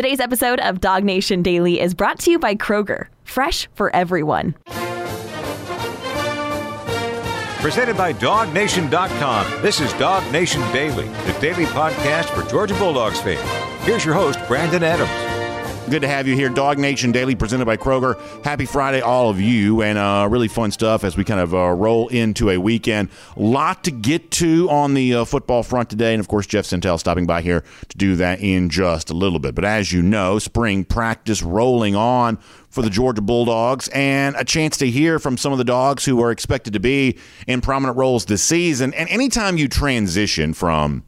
Today's episode of Dog Nation Daily is brought to you by Kroger, fresh for everyone. Presented by DogNation.com. This is Dog Nation Daily, the daily podcast for Georgia Bulldogs fans. Here's your host, Brandon Adams. Good to have you here. Dog Nation Daily presented by Kroger. Happy Friday, all of you, and uh, really fun stuff as we kind of uh, roll into a weekend. Lot to get to on the uh, football front today, and of course, Jeff Sentell stopping by here to do that in just a little bit. But as you know, spring practice rolling on for the Georgia Bulldogs and a chance to hear from some of the dogs who are expected to be in prominent roles this season. And anytime you transition from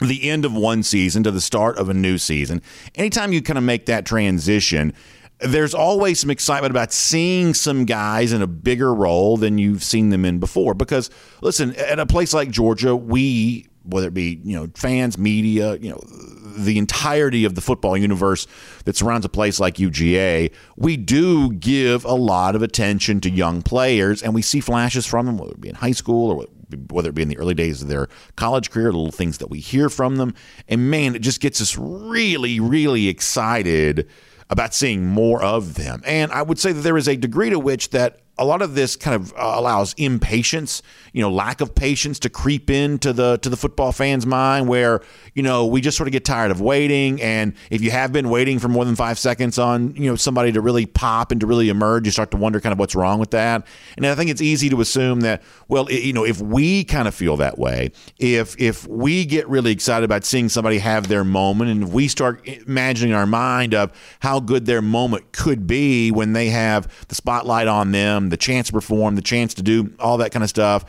the end of one season to the start of a new season, anytime you kind of make that transition, there's always some excitement about seeing some guys in a bigger role than you've seen them in before. Because, listen, at a place like Georgia, we, whether it be, you know, fans, media, you know, the entirety of the football universe that surrounds a place like UGA, we do give a lot of attention to young players, and we see flashes from them, whether it be in high school or whether it be in the early days of their college career, little things that we hear from them. And man, it just gets us really, really excited about seeing more of them. And I would say that there is a degree to which that a lot of this kind of uh, allows impatience, you know, lack of patience to creep into the to the football fans' mind, where you know we just sort of get tired of waiting. And if you have been waiting for more than five seconds on you know somebody to really pop and to really emerge, you start to wonder kind of what's wrong with that. And I think it's easy to assume that well, it, you know, if we kind of feel that way, if if we get really excited about seeing somebody have their moment, and if we start imagining in our mind of how good their moment could be when they have the spotlight on them the chance to perform, the chance to do all that kind of stuff.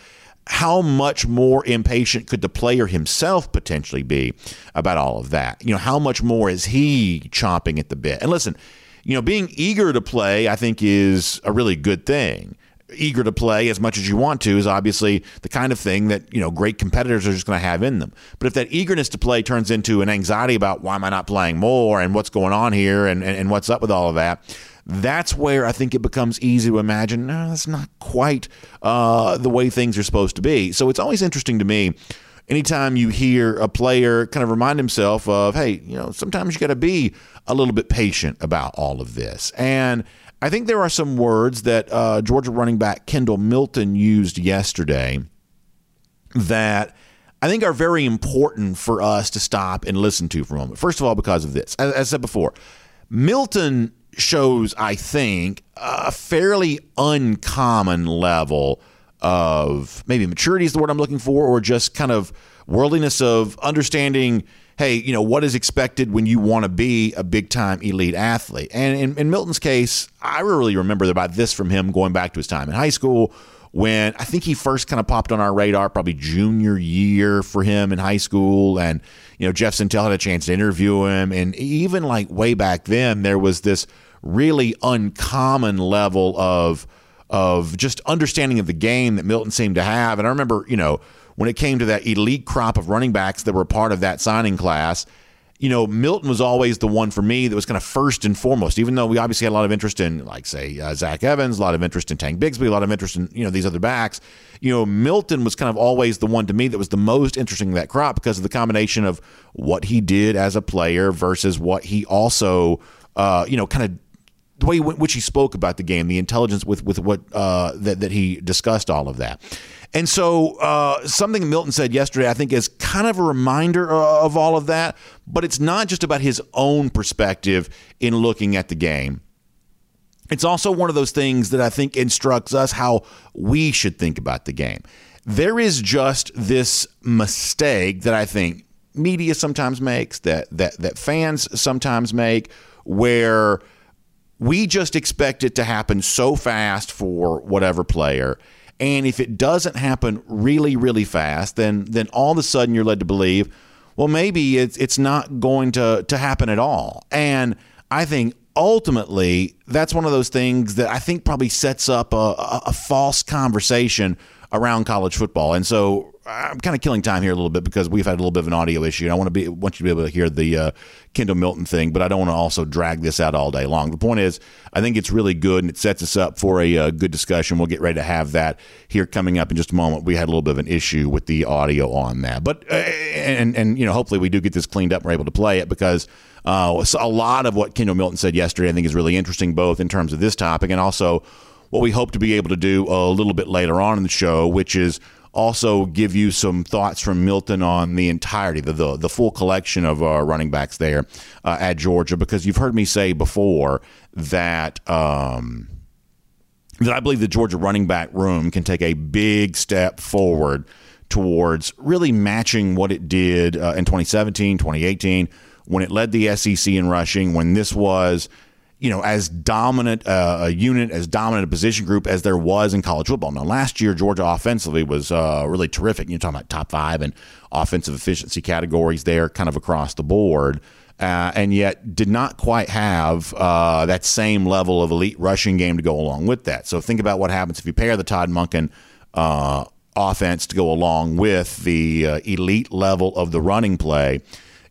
How much more impatient could the player himself potentially be about all of that? You know, how much more is he chomping at the bit? And listen, you know, being eager to play, I think, is a really good thing eager to play as much as you want to is obviously the kind of thing that you know great competitors are just going to have in them. But if that eagerness to play turns into an anxiety about why am I not playing more and what's going on here and, and, and what's up with all of that, that's where I think it becomes easy to imagine no, that's not quite uh, the way things are supposed to be. So it's always interesting to me. Anytime you hear a player kind of remind himself of, hey, you know, sometimes you got to be a little bit patient about all of this. And I think there are some words that uh, Georgia running back Kendall Milton used yesterday that I think are very important for us to stop and listen to for a moment. First of all, because of this. As, as I said before, Milton shows, I think, a fairly uncommon level of maybe maturity is the word I'm looking for, or just kind of worldliness of understanding, hey, you know, what is expected when you want to be a big time elite athlete. And in, in Milton's case, I really remember about this from him going back to his time in high school when I think he first kind of popped on our radar, probably junior year for him in high school. And, you know, Jeff Sentell had a chance to interview him. And even like way back then, there was this really uncommon level of of just understanding of the game that Milton seemed to have. And I remember, you know, when it came to that elite crop of running backs that were part of that signing class, you know, Milton was always the one for me that was kind of first and foremost, even though we obviously had a lot of interest in, like, say, uh, Zach Evans, a lot of interest in Tank Bigsby, a lot of interest in, you know, these other backs. You know, Milton was kind of always the one to me that was the most interesting in that crop because of the combination of what he did as a player versus what he also, uh, you know, kind of the way in which he spoke about the game, the intelligence with with what uh, that that he discussed all of that. And so, uh, something Milton said yesterday, I think, is kind of a reminder uh, of all of that. But it's not just about his own perspective in looking at the game. It's also one of those things that I think instructs us how we should think about the game. There is just this mistake that I think media sometimes makes, that that that fans sometimes make, where we just expect it to happen so fast for whatever player. And if it doesn't happen really, really fast, then then all of a sudden you're led to believe, well, maybe it's it's not going to to happen at all. And I think ultimately that's one of those things that I think probably sets up a, a, a false conversation around college football. And so I'm kind of killing time here a little bit because we've had a little bit of an audio issue. And I want to be want you to be able to hear the uh, Kendall Milton thing, but I don't want to also drag this out all day long. The point is, I think it's really good and it sets us up for a uh, good discussion. We'll get ready to have that here coming up in just a moment. We had a little bit of an issue with the audio on that, but uh, and and you know hopefully we do get this cleaned up and we're able to play it because. Uh, a lot of what Kendall Milton said yesterday, I think, is really interesting, both in terms of this topic and also what we hope to be able to do a little bit later on in the show, which is also give you some thoughts from Milton on the entirety, the the, the full collection of uh, running backs there uh, at Georgia, because you've heard me say before that. Um, that I believe the Georgia running back room can take a big step forward towards really matching what it did uh, in 2017, 2018, when it led the SEC in rushing, when this was you know, as dominant uh, a unit, as dominant a position group as there was in college football. Now, last year, Georgia offensively was uh, really terrific. You're talking about top five and offensive efficiency categories there, kind of across the board. Uh, and yet did not quite have uh, that same level of elite rushing game to go along with that. So think about what happens if you pair the Todd Monken uh, offense to go along with the uh, elite level of the running play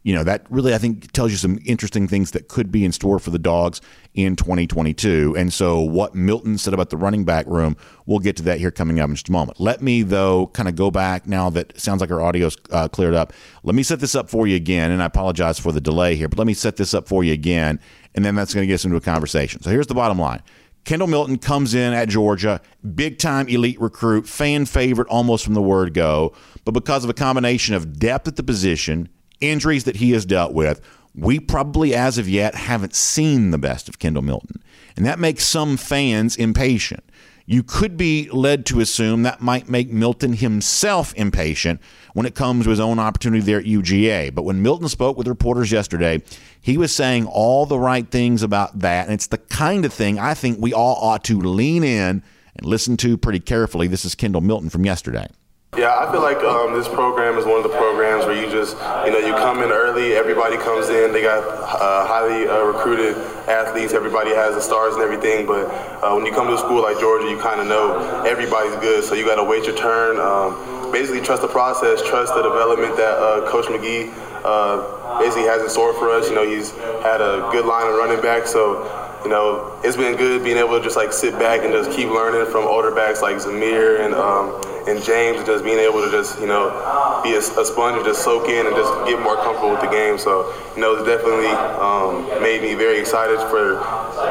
you know, that really, I think, tells you some interesting things that could be in store for the dogs in 2022. And so, what Milton said about the running back room, we'll get to that here coming up in just a moment. Let me, though, kind of go back now that sounds like our audio's uh, cleared up. Let me set this up for you again. And I apologize for the delay here, but let me set this up for you again. And then that's going to get us into a conversation. So, here's the bottom line. Kendall Milton comes in at Georgia, big time elite recruit, fan favorite almost from the word go. But because of a combination of depth at the position, injuries that he has dealt with, we probably as of yet haven't seen the best of Kendall Milton. And that makes some fans impatient. You could be led to assume that might make Milton himself impatient when it comes to his own opportunity there at UGA. But when Milton spoke with reporters yesterday, he was saying all the right things about that. And it's the kind of thing I think we all ought to lean in and listen to pretty carefully. This is Kendall Milton from yesterday. Yeah, I feel like um, this program is one of the programs where you just, you know, you come in early, everybody comes in, they got uh, highly uh, recruited athletes, everybody has the stars and everything, but uh, when you come to a school like Georgia, you kind of know everybody's good, so you got to wait your turn. Um, basically, trust the process, trust the development that uh, Coach McGee uh, basically has in store for us. You know, he's had a good line of running back, so you know, it's been good being able to just like sit back and just keep learning from older backs like Zamir and um, and James, just being able to just you know be a, a, sponge and just soak in and just get more comfortable with the game. So you know, it's definitely um, made me very excited for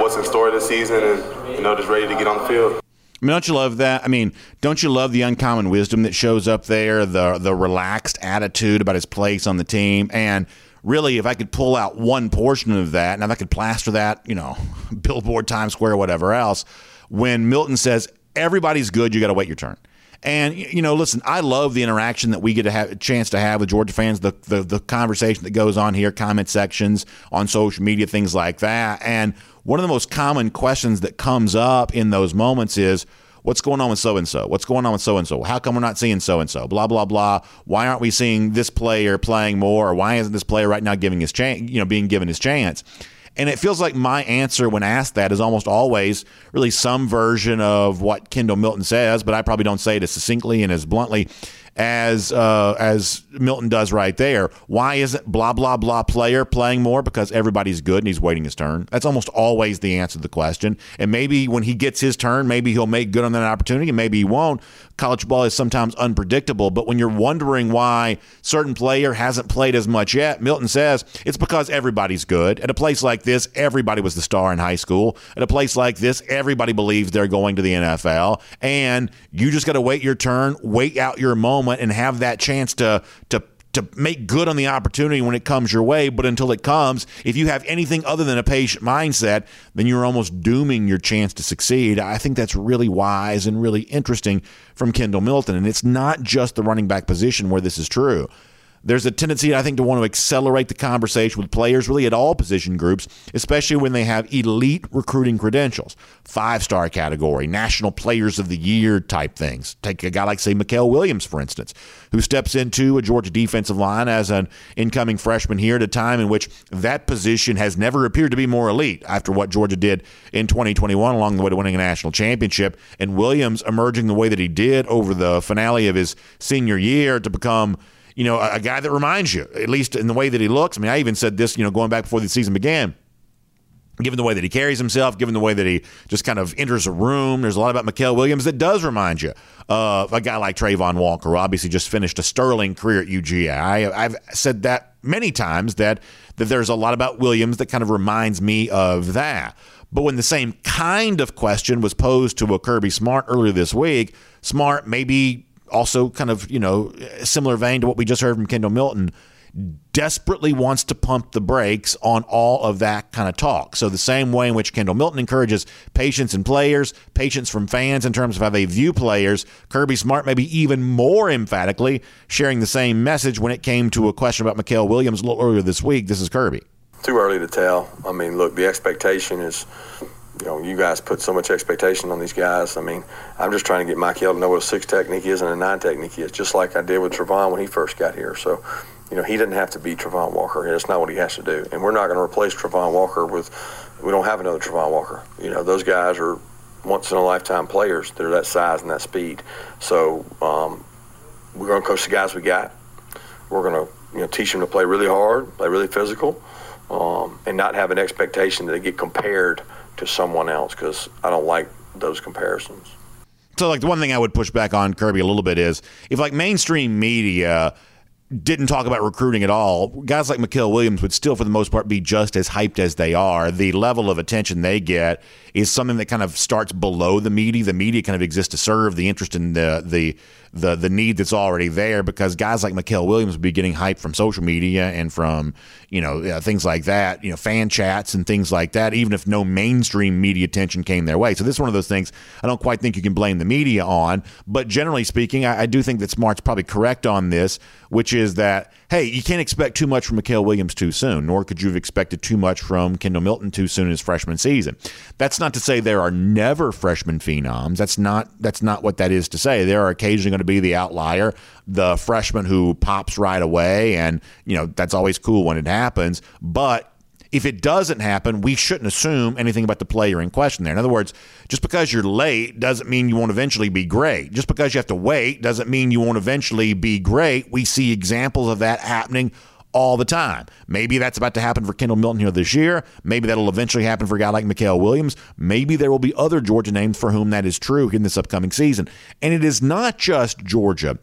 what's in store this season, and you know, just ready to get on the field. I mean, don't you love that? I mean, don't you love the uncommon wisdom that shows up there, the the relaxed attitude about his place on the team, and really, if I could pull out one portion of that, and if I could plaster that, you know, billboard, Times Square, whatever else, when Milton says everybody's good, you got to wait your turn. And you know, listen, I love the interaction that we get to have a chance to have with Georgia fans, the, the the conversation that goes on here, comment sections on social media, things like that. And one of the most common questions that comes up in those moments is, What's going on with so and so? What's going on with so and so? How come we're not seeing so and so? Blah blah blah. Why aren't we seeing this player playing more? Or why isn't this player right now giving his chance? You know, being given his chance. And it feels like my answer when asked that is almost always really some version of what Kendall Milton says, but I probably don't say it as succinctly and as bluntly as uh, as Milton does right there. Why isn't blah blah blah player playing more? Because everybody's good and he's waiting his turn. That's almost always the answer to the question. And maybe when he gets his turn, maybe he'll make good on that opportunity, and maybe he won't. College ball is sometimes unpredictable, but when you're wondering why certain player hasn't played as much yet, Milton says it's because everybody's good. At a place like this, everybody was the star in high school. At a place like this, everybody believes they're going to the NFL, and you just got to wait your turn, wait out your moment and have that chance to to to make good on the opportunity when it comes your way. But until it comes, if you have anything other than a patient mindset, then you're almost dooming your chance to succeed. I think that's really wise and really interesting from Kendall Milton. And it's not just the running back position where this is true. There's a tendency, I think, to want to accelerate the conversation with players really at all position groups, especially when they have elite recruiting credentials, five star category, national players of the year type things. Take a guy like, say, Mykel Williams, for instance, who steps into a Georgia defensive line as an incoming freshman here at a time in which that position has never appeared to be more elite after what Georgia did in 2021 along the way to winning a national championship. And Williams emerging the way that he did over the finale of his senior year to become you know, a, a guy that reminds you, at least in the way that he looks. I mean, I even said this, you know, going back before the season began given the way that he carries himself, given the way that he just kind of enters a room. There's a lot about Mykel Williams that does remind you of a guy like Travon Walker, who obviously just finished a sterling career at UGA. I, have said that many times that that there's a lot about Williams that kind of reminds me of that. But when the same kind of question was posed to a Kirby Smart earlier this week, Smart maybe also kind of, you know, similar vein to what we just heard from Kendall Milton, desperately wants to pump the brakes on all of that kind of talk. So, the same way in which Kendall Milton encourages patience in players, patience from fans in terms of how they view players, Kirby Smart maybe even more emphatically sharing the same message when it came to a question about Mykel Williams a little earlier this week. This is Kirby. Too early to tell. I mean, look, the expectation is you know, you guys put so much expectation on these guys. I mean, I'm just trying to get Mykel to know what a six technique is and a nine technique is, just like I did with Travon when he first got here. So, you know, he didn't have to be Travon Walker. That's not what he has to do. And we're not going to replace Travon Walker with, we don't have another Travon Walker. You know, those guys are once in a lifetime players. They're that size and that speed. So, um, we're going to coach the guys we got. We're going to, you know, teach them to play really hard, play really physical, um, and not have an expectation that they get compared – to someone else because I don't like those comparisons. So, like, the one thing I would push back on Kirby a little bit is if, like, mainstream media didn't talk about recruiting at all, guys like Mykel Williams would still, for the most part, be just as hyped as they are. The level of attention they get is something that kind of starts below the media. The media kind of exists to serve the interest in the the the the need that's already there because guys like Mykel Williams would be getting hype from social media and from you know uh, things like that, you know, fan chats and things like that. Even if no mainstream media attention came their way, so this is one of those things I don't quite think you can blame the media on. But generally speaking, I, I do think that Smart's probably correct on this, which is that hey, you can't expect too much from Mykel Williams too soon, nor could you have expected too much from Kendall Milton too soon in his freshman season. That's not to say there are never freshman phenoms. That's not that's not what that is to say. There are occasionally going to be the outlier, the freshman who pops right away, and you know that's always cool when it happens. But if it doesn't happen, we shouldn't assume anything about the player in question there. In other words, just because you're late doesn't mean you won't eventually be great. Just because you have to wait doesn't mean you won't eventually be great. We see examples of that happening all the time. Maybe that's about to happen for Kendall Milton here this year. Maybe that'll eventually happen for a guy like Mykel Williams. Maybe there will be other Georgia names for whom that is true in this upcoming season. And it is not just Georgia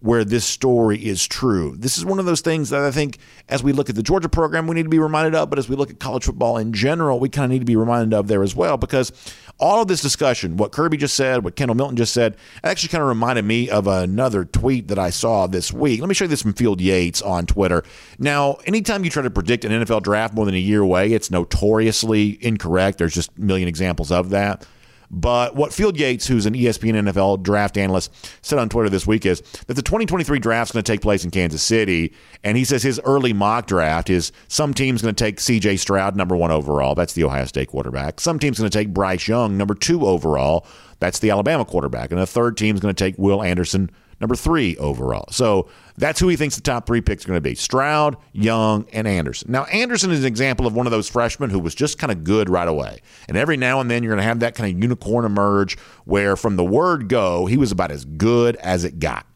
where this story is true. This is one of those things that I think, as we look at the Georgia program, we need to be reminded of, but as we look at college football in general, we kind of need to be reminded of there as well, because all of this discussion, what Kirby just said, what Kendall Milton just said, actually kind of reminded me of another tweet that I saw this week. Let me show you this from Field Yates on Twitter. Now, anytime you try to predict an NFL draft more than a year away, it's notoriously incorrect. There's just a million examples of that. But what Field Yates, who's an ESPN NFL draft analyst, said on Twitter this week is that the 2023 draft is going to take place in Kansas City. And he says his early mock draft is some team's going to take CJ Stroud, number one overall. That's the Ohio State quarterback. Some team's going to take Bryce Young, number two overall. That's the Alabama quarterback. And a third team's going to take Will Anderson, number three overall. So that's who he thinks the top three picks are going to be Stroud, Young, and Anderson. Now, Anderson is an example of one of those freshmen who was just kind of good right away. And every now and then you're going to have that kind of unicorn emerge where from the word go, he was about as good as it got.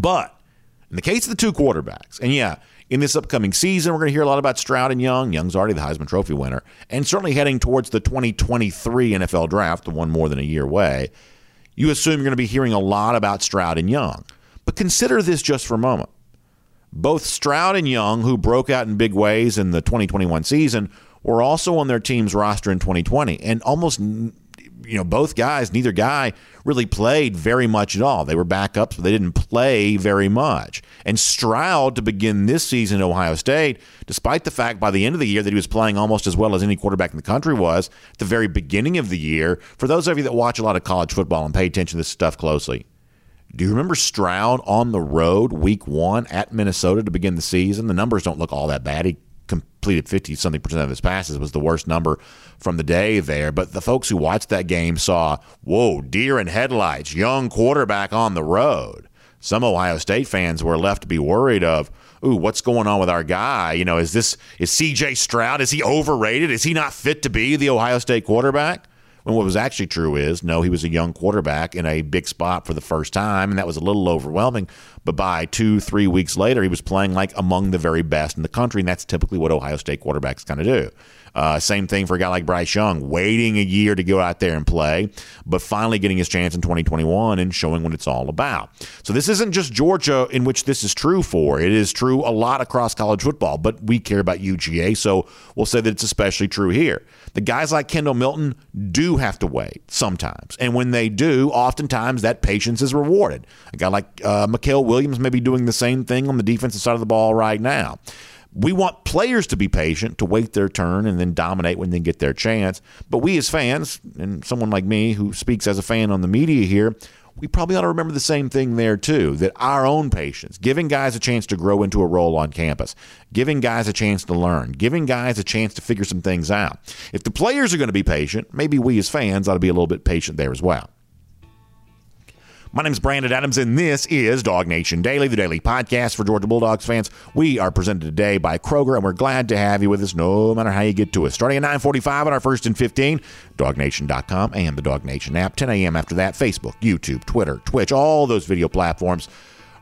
But in the case of the two quarterbacks, and yeah, in this upcoming season, we're going to hear a lot about Stroud and Young. Young's already the Heisman Trophy winner, and certainly heading towards the 2023 NFL draft, the one more than a year away you assume you're going to be hearing a lot about Stroud and Young. But consider this just for a moment. Both Stroud and Young, who broke out in big ways in the 2021 season, were also on their team's roster in 2020. And almost you know, both guys, neither guy really played very much at all. They were backups, but they didn't play very much. And Stroud, to begin this season at Ohio State, despite the fact by the end of the year that he was playing almost as well as any quarterback in the country was, at the very beginning of the year, for those of you that watch a lot of college football and pay attention to this stuff closely, Do you remember Stroud on the road week one at Minnesota to begin the season? The numbers don't look all that bad. He completed 50 something percent of his passes was the worst number from the day there. But the folks who watched that game saw whoa deer in headlights young quarterback on the road. Some ohio state fans were left to be worried of ooh what's going on with our guy? You know is this is cj stroud is he overrated? Is he not fit to be the ohio state quarterback when what was actually true is, no, he was a young quarterback in a big spot for the first time, and that was a little overwhelming. But by two, three weeks later, he was playing like among the very best in the country, and that's typically what Ohio State quarterbacks kind of do. Uh, same thing for a guy like Bryce Young, waiting a year to go out there and play, but finally getting his chance in 2021 and showing what it's all about. So this isn't just Georgia in which this is true for. It is true a lot across college football, but we care about UGA, so we'll say that it's especially true here. The guys like Kendall Milton do have to wait sometimes. And when they do, oftentimes that patience is rewarded. A guy like uh, Williams may be doing the same thing on the defensive side of the ball right now. We want players to be patient, to wait their turn, and then dominate when they get their chance. But we as fans, and someone like me who speaks as a fan on the media here, we probably ought to remember the same thing there too that our own patience, giving guys a chance to grow into a role on campus, giving guys a chance to learn, giving guys a chance to figure some things out. If the players are going to be patient, maybe we as fans ought to be a little bit patient there as well. My name is Brandon Adams, and this is Dog Nation Daily, the daily podcast for Georgia Bulldogs fans. We are presented today by Kroger, and we're glad to have you with us no matter how you get to us. Starting at 945 on our first and 15, dognation.com and the Dog Nation app. 10 a.m. after that, Facebook, YouTube, Twitter, Twitch, all those video platforms.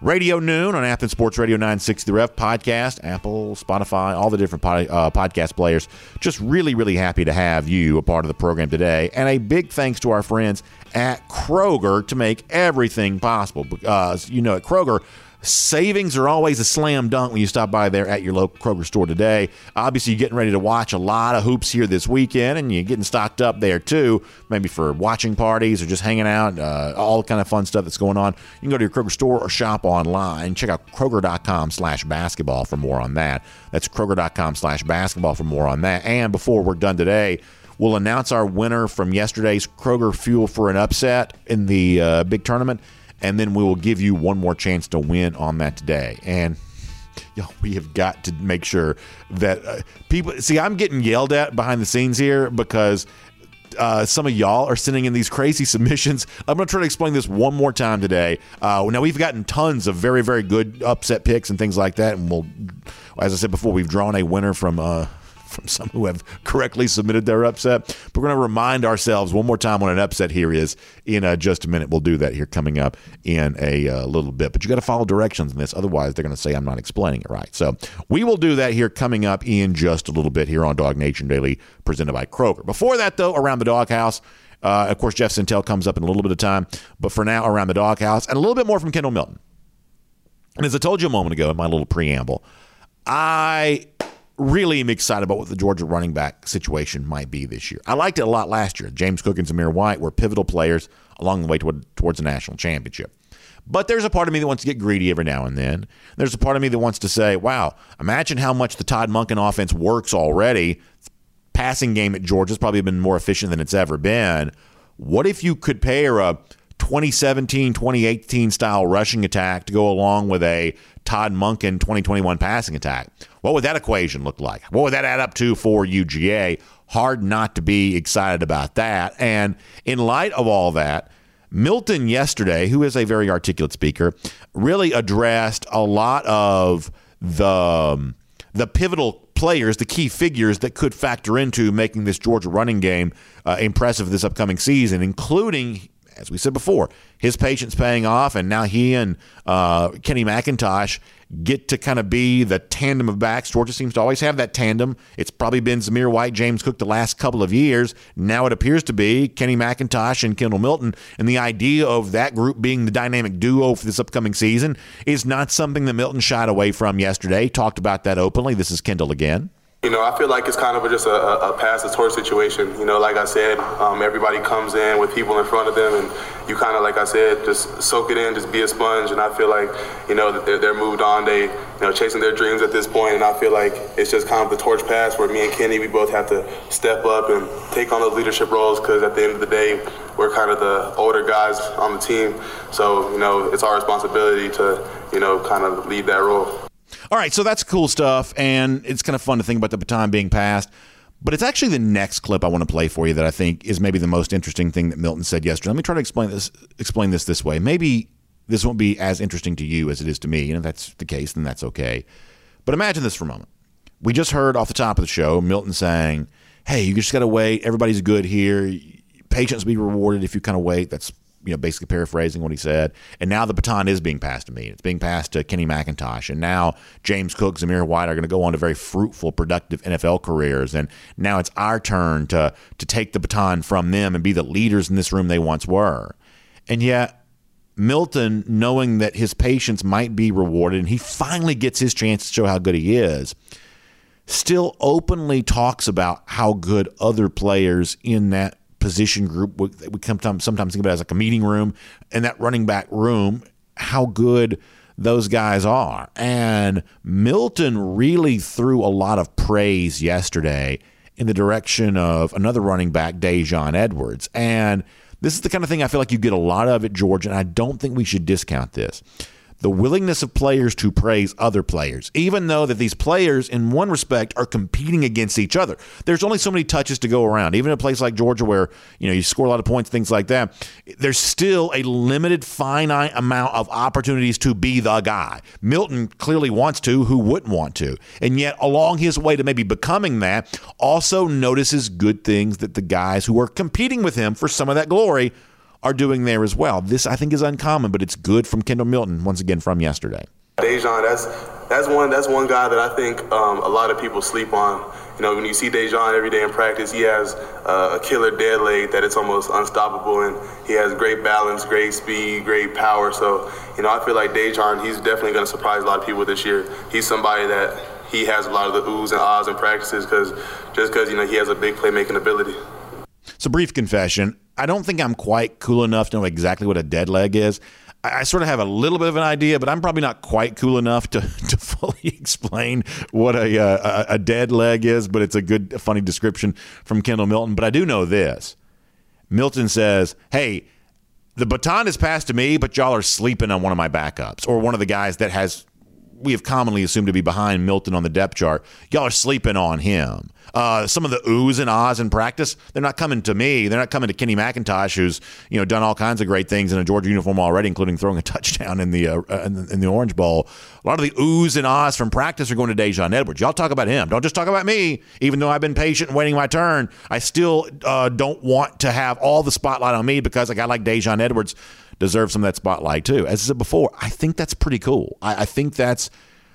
Radio Noon on Athens Sports Radio 960 The Ref podcast, Apple, Spotify, all the different pod, uh, podcast players. Just really, really happy to have you a part of the program today. And a big thanks to our friends at Kroger to make everything possible. Because, you know, at Kroger, Savings are always a slam dunk when you stop by there at your local Kroger store today. Obviously, you're getting ready to watch a lot of hoops here this weekend, and you're getting stocked up there too, maybe for watching parties or just hanging out, uh, all kind of fun stuff that's going on. You can go to your Kroger store or shop online. Check out Kroger.com slash basketball for more on that. That's Kroger.com slash basketball for more on that. And before we're done today, we'll announce our winner from yesterday's Kroger Fuel for an Upset in the uh, big tournament and then we will give you one more chance to win on that today. And know, we have got to make sure that uh, people see. I'm getting yelled at behind the scenes here because uh, some of y'all are sending in these crazy submissions. I'm going to try to explain this one more time today. Uh, now we've gotten tons of very, very good upset picks and things like that, and we'll, as I said before, we've drawn a winner from. Uh, from some who have correctly submitted their upset. But we're going to remind ourselves one more time what an upset here is in uh, just a minute. We'll do that here coming up in a uh, little bit. But you got to follow directions in this. Otherwise, they're going to say I'm not explaining it right. So we will do that here coming up in just a little bit here on Dog Nation Daily, presented by Kroger. Before that, though, around the doghouse. Uh, of course, Jeff Sentell comes up in a little bit of time, but for now, around the doghouse, and a little bit more from Kendall Milton. And as I told you a moment ago in my little preamble, I really am excited about what the Georgia running back situation might be this year. I liked it a lot last year. James Cook and Zamir White were pivotal players along the way toward, towards a national championship. But there's a part of me that wants to get greedy every now and then. There's a part of me that wants to say, wow, imagine how much the Todd Monken offense works already. Passing game at Georgia's probably been more efficient than it's ever been. What if you could pair a 2017 2018 style rushing attack to go along with a Todd Monken 2021 passing attack. What would that equation look like? What would that add up to for UGA? Hard not to be excited about that. And in light of all that, Milton yesterday, who is a very articulate speaker, really addressed a lot of the um, the pivotal players, the key figures that could factor into making this Georgia running game uh, impressive this upcoming season, including as we said before, his patience paying off, and now he and uh, Kenny McIntosh get to kind of be the tandem of backs. Georgia seems to always have that tandem. It's probably been Zamir White, James Cook the last couple of years. Now it appears to be Kenny McIntosh and Kendall Milton. And the idea of that group being the dynamic duo for this upcoming season is not something that Milton shied away from yesterday. Talked about that openly. This is Kendall again. You know, I feel like it's kind of just a, a pass the torch situation. You know, like I said, um, everybody comes in with people in front of them, and you kind of, like I said, just soak it in, just be a sponge. And I feel like, you know, they're, they're moved on. They, you know, chasing their dreams at this point, and I feel like it's just kind of the torch pass where me and Kenny, we both have to step up and take on those leadership roles because at the end of the day, we're kind of the older guys on the team. So, you know, it's our responsibility to, you know, kind of lead that role. All right, so that's cool stuff, and it's kind of fun to think about the baton being passed. But it's actually the next clip I want to play for you that I think is maybe the most interesting thing that Milton said yesterday. Let me try to explain this explain this this way. Maybe this won't be as interesting to you as it is to me, and if that's the case, then that's okay. But imagine this for a moment. We just heard off the top of the show Milton saying, "Hey, you just got to wait. Everybody's good here. Patience will be rewarded if you kind of wait." That's you know, basically paraphrasing what he said. And now the baton is being passed to me. It's being passed to Kenny McIntosh. And now James Cook, Zamir White are going to go on to very fruitful, productive NFL careers. And now it's our turn to to take the baton from them and be the leaders in this room they once were. And yet Milton, knowing that his patience might be rewarded, and he finally gets his chance to show how good he is, still openly talks about how good other players in that position group. We, sometimes sometimes think about it as like a meeting room, and that running back room, how good those guys are. And Milton really threw a lot of praise yesterday in the direction of another running back, Daijun Edwards. And this is the kind of thing I feel like you get a lot of at Georgia, and I don't think we should discount this the willingness of players to praise other players, even though that these players, in one respect, are competing against each other. There's only so many touches to go around. Even in a place like Georgia, where you know you score a lot of points, things like that, there's still a limited, finite amount of opportunities to be the guy. Milton clearly wants to. Who wouldn't want to? And yet, along his way to maybe becoming that, also notices good things that the guys who are competing with him for some of that glory are doing there as well. This, I think, is uncommon, but it's good from Kendall Milton, once again, from yesterday. Daijun, that's that's one that's one guy that I think um, a lot of people sleep on. You know, when you see Daijun every day in practice, he has uh, a killer dead leg that it's almost unstoppable, and he has great balance, great speed, great power. So, you know, I feel like Daijun, he's definitely going to surprise a lot of people this year. He's somebody that he has a lot of the oohs and ahs in practices because just because you know he has a big playmaking ability. So, brief confession I don't think I'm quite cool enough to know exactly what a dead leg is. I, I sort of have a little bit of an idea, but I'm probably not quite cool enough to, to fully explain what a, uh, a, a dead leg is. But it's a good, funny description from Kendall Milton. But I do know this Milton says, Hey, the baton is passed to me, but y'all are sleeping on one of my backups or one of the guys that has we have commonly assumed to be behind Milton on the depth chart. Y'all are sleeping on him. Uh, some of the oohs and ahs in practice, they're not coming to me. They're not coming to Kenny McIntosh, who's you know done all kinds of great things in a Georgia uniform already, including throwing a touchdown in the uh, in, the, in the Orange Bowl. A lot of the oohs and ahs from practice are going to Daijun Edwards. Y'all talk about him. Don't just talk about me. Even though I've been patient and waiting my turn, I still uh, don't want to have all the spotlight on me because a guy like Daijun Edwards deserves some of that spotlight too. As I said before, I think that's pretty cool. I, I think that's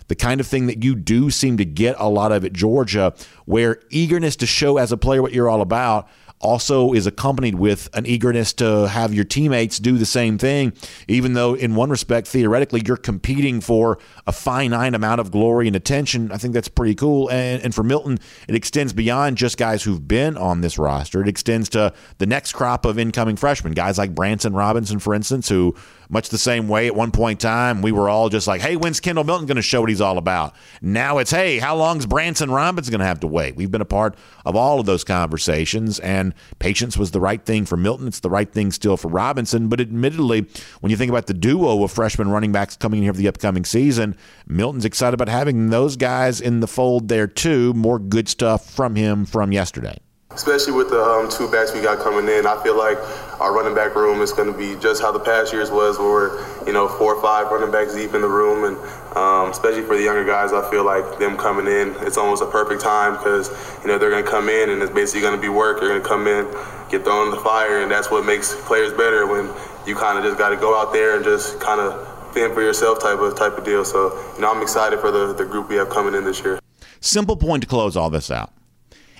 the kind of thing that you do seem to get a lot of at Georgia, where eagerness to show as a player what you're all about also is accompanied with an eagerness to have your teammates do the same thing, even though, in one respect, theoretically, you're competing for a finite amount of glory and attention. I think that's pretty cool. And, and for Milton, it extends beyond just guys who've been on this roster, it extends to the next crop of incoming freshmen, guys like Branson Robinson, for instance, who much the same way at one point in time we were all just like hey when's kendall milton going to show what he's all about? Now it's hey how long's branson robinson going to have to wait? We've been a part of all of those conversations and patience was the right thing for milton. It's the right thing still for robinson. But admittedly when you think about the duo of freshman running backs coming in here for the upcoming season milton's excited about having those guys in the fold there too. More good stuff from him from yesterday especially with the um, two backs we got coming in. I feel like our running back room is going to be just how the past years was, where we're you know four or five running backs deep in the room, and um, especially for the younger guys, I feel like them coming in, it's almost a perfect time because you know they're going to come in and it's basically going to be work. They're going to come in, get thrown in the fire, and that's what makes players better when you kind of just got to go out there and just kind of fend for yourself type of type of deal. So you know I'm excited for the the group we have coming in this year. Simple point to close all this out.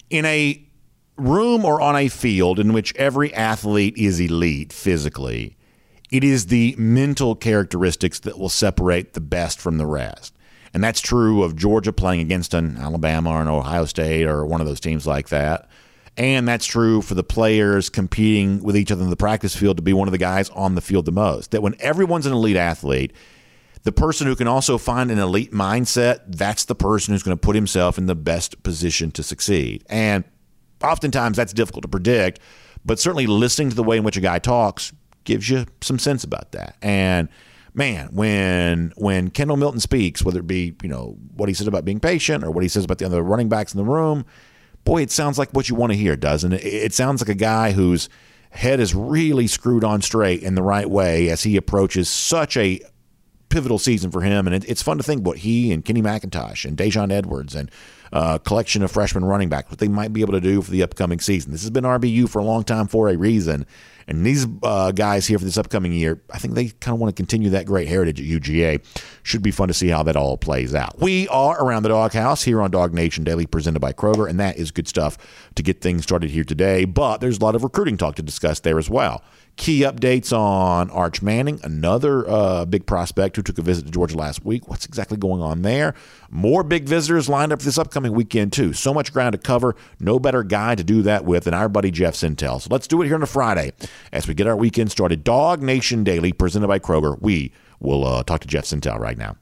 In a room or on a field in which every athlete is elite physically, it is the mental characteristics that will separate the best from the rest. And that's true of Georgia playing against an Alabama or an Ohio State or one of those teams like that. And that's true for the players competing with each other in the practice field to be one of the guys on the field the most. That when everyone's an elite athlete, the person who can also find an elite mindset, that's the person who's going to put himself in the best position to succeed. And oftentimes that's difficult to predict, but certainly listening to the way in which a guy talks gives you some sense about that. And man, when when Kendall Milton speaks, whether it be you know what he says about being patient or what he says about the other running backs in the room, boy, it sounds like what you want to hear, doesn't it? It sounds like a guy whose head is really screwed on straight in the right way as he approaches such a pivotal season for him. And it, it's fun to think what he and Kenny McIntosh and Daijun Edwards and uh, collection of freshman running backs, what they might be able to do for the upcoming season. This has been RBU for a long time for a reason. And these uh, guys here for this upcoming year, I think they kind of want to continue that great heritage at UGA. Should be fun to see how that all plays out. We are around the doghouse here on Dog Nation Daily, presented by Kroger, and that is good stuff to get things started here today. But there's a lot of recruiting talk to discuss there as well. Key updates on Arch Manning, another uh, big prospect who took a visit to Georgia last week. What's exactly going on there? More big visitors lined up for this upcoming weekend, too. So much ground to cover. No better guy to do that with than our buddy Jeff Sentell. So let's do it here on a Friday as we get our weekend started. Dog Nation Daily, presented by Kroger. We will uh, talk to Jeff Sentell right now.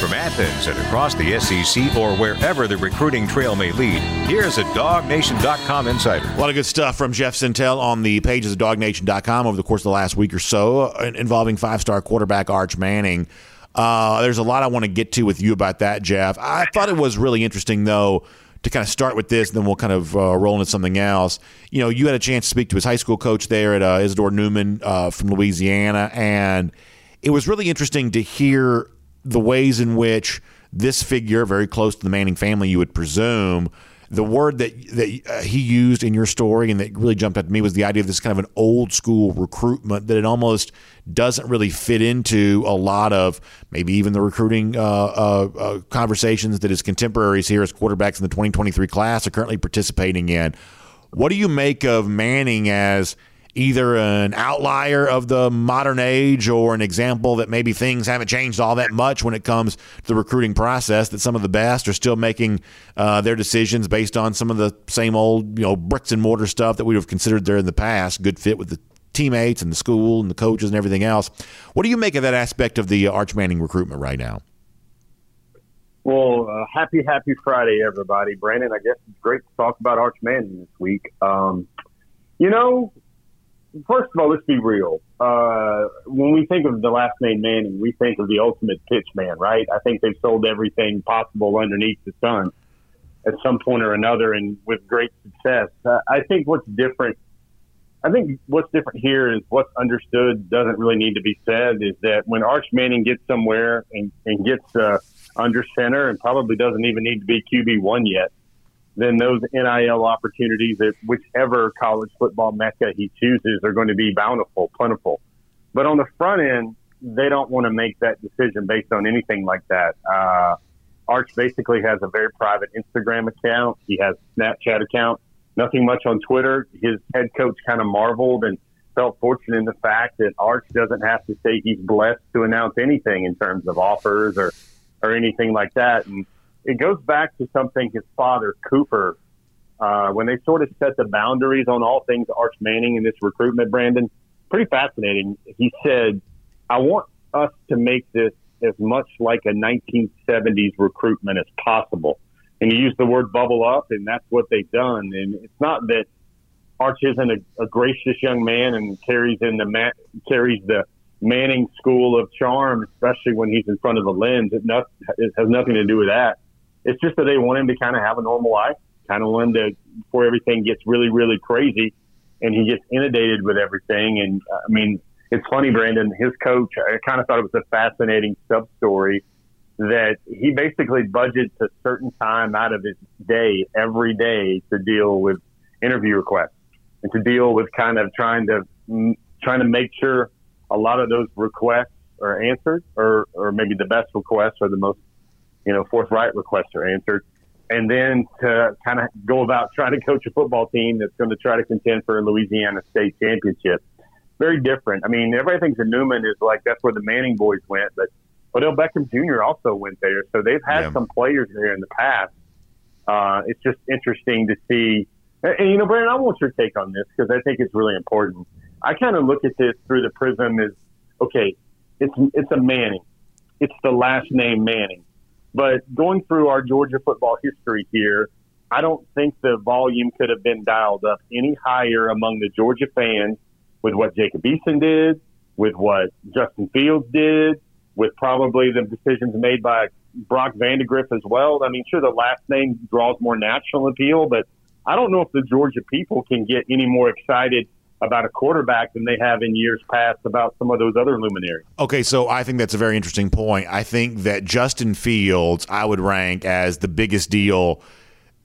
From Athens and across the SEC or wherever the recruiting trail may lead, here's a DogNation.com insider. A lot of good stuff from Jeff Sentell on the pages of DogNation.com over the course of the last week or so uh, involving five star quarterback Arch Manning. Uh, there's a lot I want to get to with you about that, Jeff. I thought it was really interesting, though, to kind of start with this, and then we'll kind of uh, roll into something else. You know, you had a chance to speak to his high school coach there at uh, Isidore Newman uh, from Louisiana, and it was really interesting to hear the ways in which this figure, very close to the Manning family, you would presume, the word that that uh, he used in your story and that really jumped out to me was the idea of this kind of an old school recruitment that it almost doesn't really fit into a lot of maybe even the recruiting uh, uh, uh conversations that his contemporaries here as quarterbacks in the 2023 class are currently participating in. What do you make of Manning as either an outlier of the modern age or an example that maybe things haven't changed all that much when it comes to the recruiting process that some of the best are still making uh, their decisions based on some of the same old you know bricks and mortar stuff that we have considered there in the past good fit with the teammates and the school and the coaches and everything else what do you make of that aspect of the arch manning recruitment right now well, uh, happy, happy Friday, everybody. Brandon, I guess it's great to talk about Arch Manning this week. Um, you know, first of all, let's be real. Uh, when we think of the last name Manning, we think of the ultimate pitch man, right? I think they've sold everything possible underneath the sun at some point or another, and with great success. Uh, I think what's different. I think what's different here is what's understood doesn't really need to be said. Is that when Arch Manning gets somewhere and, and gets uh, under center, and probably doesn't even need to be QB one yet then those NIL opportunities at whichever college football mecca he chooses are going to be bountiful, plentiful. But on the front end, they don't want to make that decision based on anything like that. Uh, Arch basically has a very private Instagram account. He has Snapchat account. Nothing much on Twitter. His head coach kind of marveled and felt fortunate in the fact that Arch doesn't have to say he's blessed to announce anything in terms of offers or or anything like that. And it goes back to something his father, Cooper, uh, when they sort of set the boundaries on all things Arch Manning in this recruitment, Brandon, pretty fascinating. He said, I want us to make this as much like a 1970s recruitment as possible. And he used the word bubble up, and that's what they've done. And it's not that Arch isn't a, a gracious young man and carries in the ma- carries the Manning school of charm, especially when he's in front of the lens. It, not, it has nothing to do with that. It's just that they want him to kind of have a normal life, kind of want him to before everything gets really, really crazy, and he gets inundated with everything. And uh, I mean, it's funny, Brandon. His coach, I kind of thought it was a fascinating sub story that he basically budgets a certain time out of his day every day to deal with interview requests and to deal with kind of trying to trying to make sure a lot of those requests are answered, or or maybe the best requests are the most you know, forthright requests are answered. And then to kind of go about trying to coach a football team that's going to try to contend for a Louisiana state championship. very different. I mean, everybody thinks that Newman is like that's where the Manning boys went, but Odell Beckham Jr. also went there, so they've had Yeah. some players there in the past. Uh, it's just interesting to see. And, and, you know, Brandon, I want your take on this because I think it's really important. I kind of look at this through the prism as okay, it's it's a Manning, it's the last name Manning, but going through our Georgia football history here, I don't think the volume could have been dialed up any higher among the Georgia fans with what Jacob Eason did, with what Justin Fields did, with probably the decisions made by Brock Vandagriff as well. I mean, sure, the last name draws more national appeal, but I don't know if the Georgia people can get any more excited about a quarterback than they have in years past about some of those other luminaries. Okay, so I think that's a very interesting point. I think that Justin Fields, I would rank as the biggest deal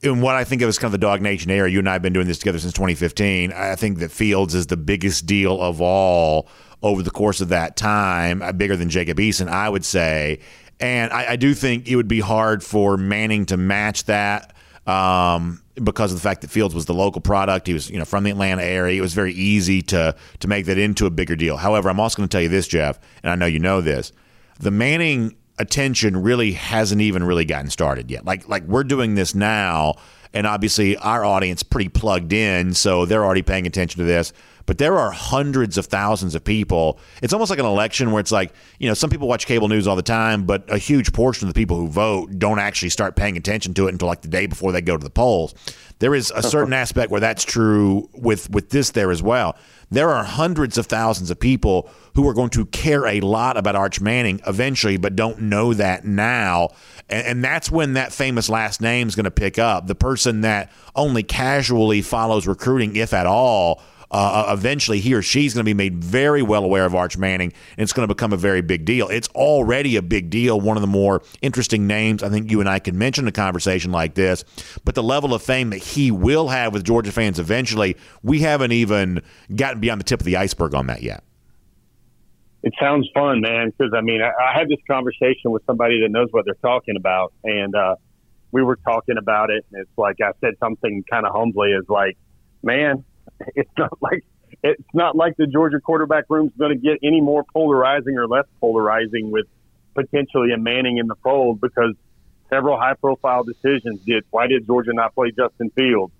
in what I think of as kind of the Dog Nation era. You and I have been doing this together since 2015. I think that Fields is the biggest deal of all over the course of that time, uh, bigger than Jacob Eason, I would say. And I, I do think it would be hard for Manning to match that um, because of the fact that Fields was the local product. He was, you know, from the Atlanta area. It was very easy to to make that into a bigger deal. However, I'm also going to tell you this, Jeff, and I know you know this: the Manning attention really hasn't even really gotten started yet. Like like we're doing this now, and obviously our audience pretty plugged in, so they're already paying attention to this. But there are hundreds of thousands of people. It's almost like an election where it's like, you know, some people watch cable news all the time, but a huge portion of the people who vote don't actually start paying attention to it until like the day before they go to the polls. There is a certain aspect where that's true with with this there as well. There are hundreds of thousands of people who are going to care a lot about Arch Manning eventually, but don't know that now. And, and that's when that famous last name is going to pick up. The person that only casually follows recruiting, if at all, uh, eventually he or she's going to be made very well aware of Arch Manning, and it's going to become a very big deal. It's already a big deal. One of the more interesting names I think you and I can mention in a conversation like this. But the level of fame that he will have with Georgia fans eventually, we haven't even gotten beyond the tip of the iceberg on that yet. It sounds fun, man. Because I mean, I, I had this conversation with somebody that knows what they're talking about, and uh, we were talking about it. And it's like I said something kind of humbly, is like, man, it's not like it's not like the Georgia quarterback room's going to get any more polarizing or less polarizing with potentially a Manning in the fold because several high-profile decisions did. Why did Georgia not play Justin Fields?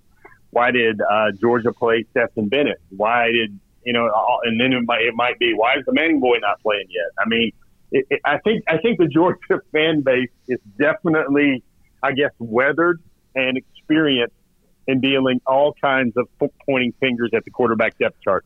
Why did uh, Georgia play Stetson Bennett? Why did you know? And then it might, it might be why is the Manning boy not playing yet? I mean, it, it, I think I think the Georgia fan base is definitely, I guess, weathered and experienced in dealing all kinds of pointing fingers at the quarterback depth chart.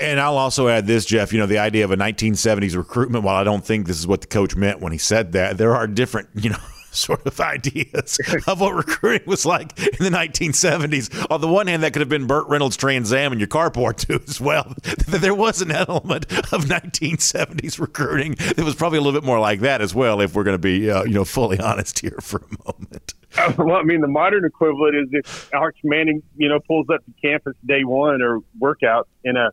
And I'll also add this, Jeff. You know, the idea of a 1970s recruitment, while I don't think this is what the coach meant when he said that, there are different, you know, sort of ideas of what recruiting was like in the 1970s. On the one hand, that could have been Burt Reynolds Trans Am in your carport, too, as well. There was an element of 1970s recruiting that was probably a little bit more like that as well, if we're going to be, uh, you know, fully honest here for a moment. Well, I mean, the modern equivalent is if Arch Manning, you know, pulls up to campus day one or workout in a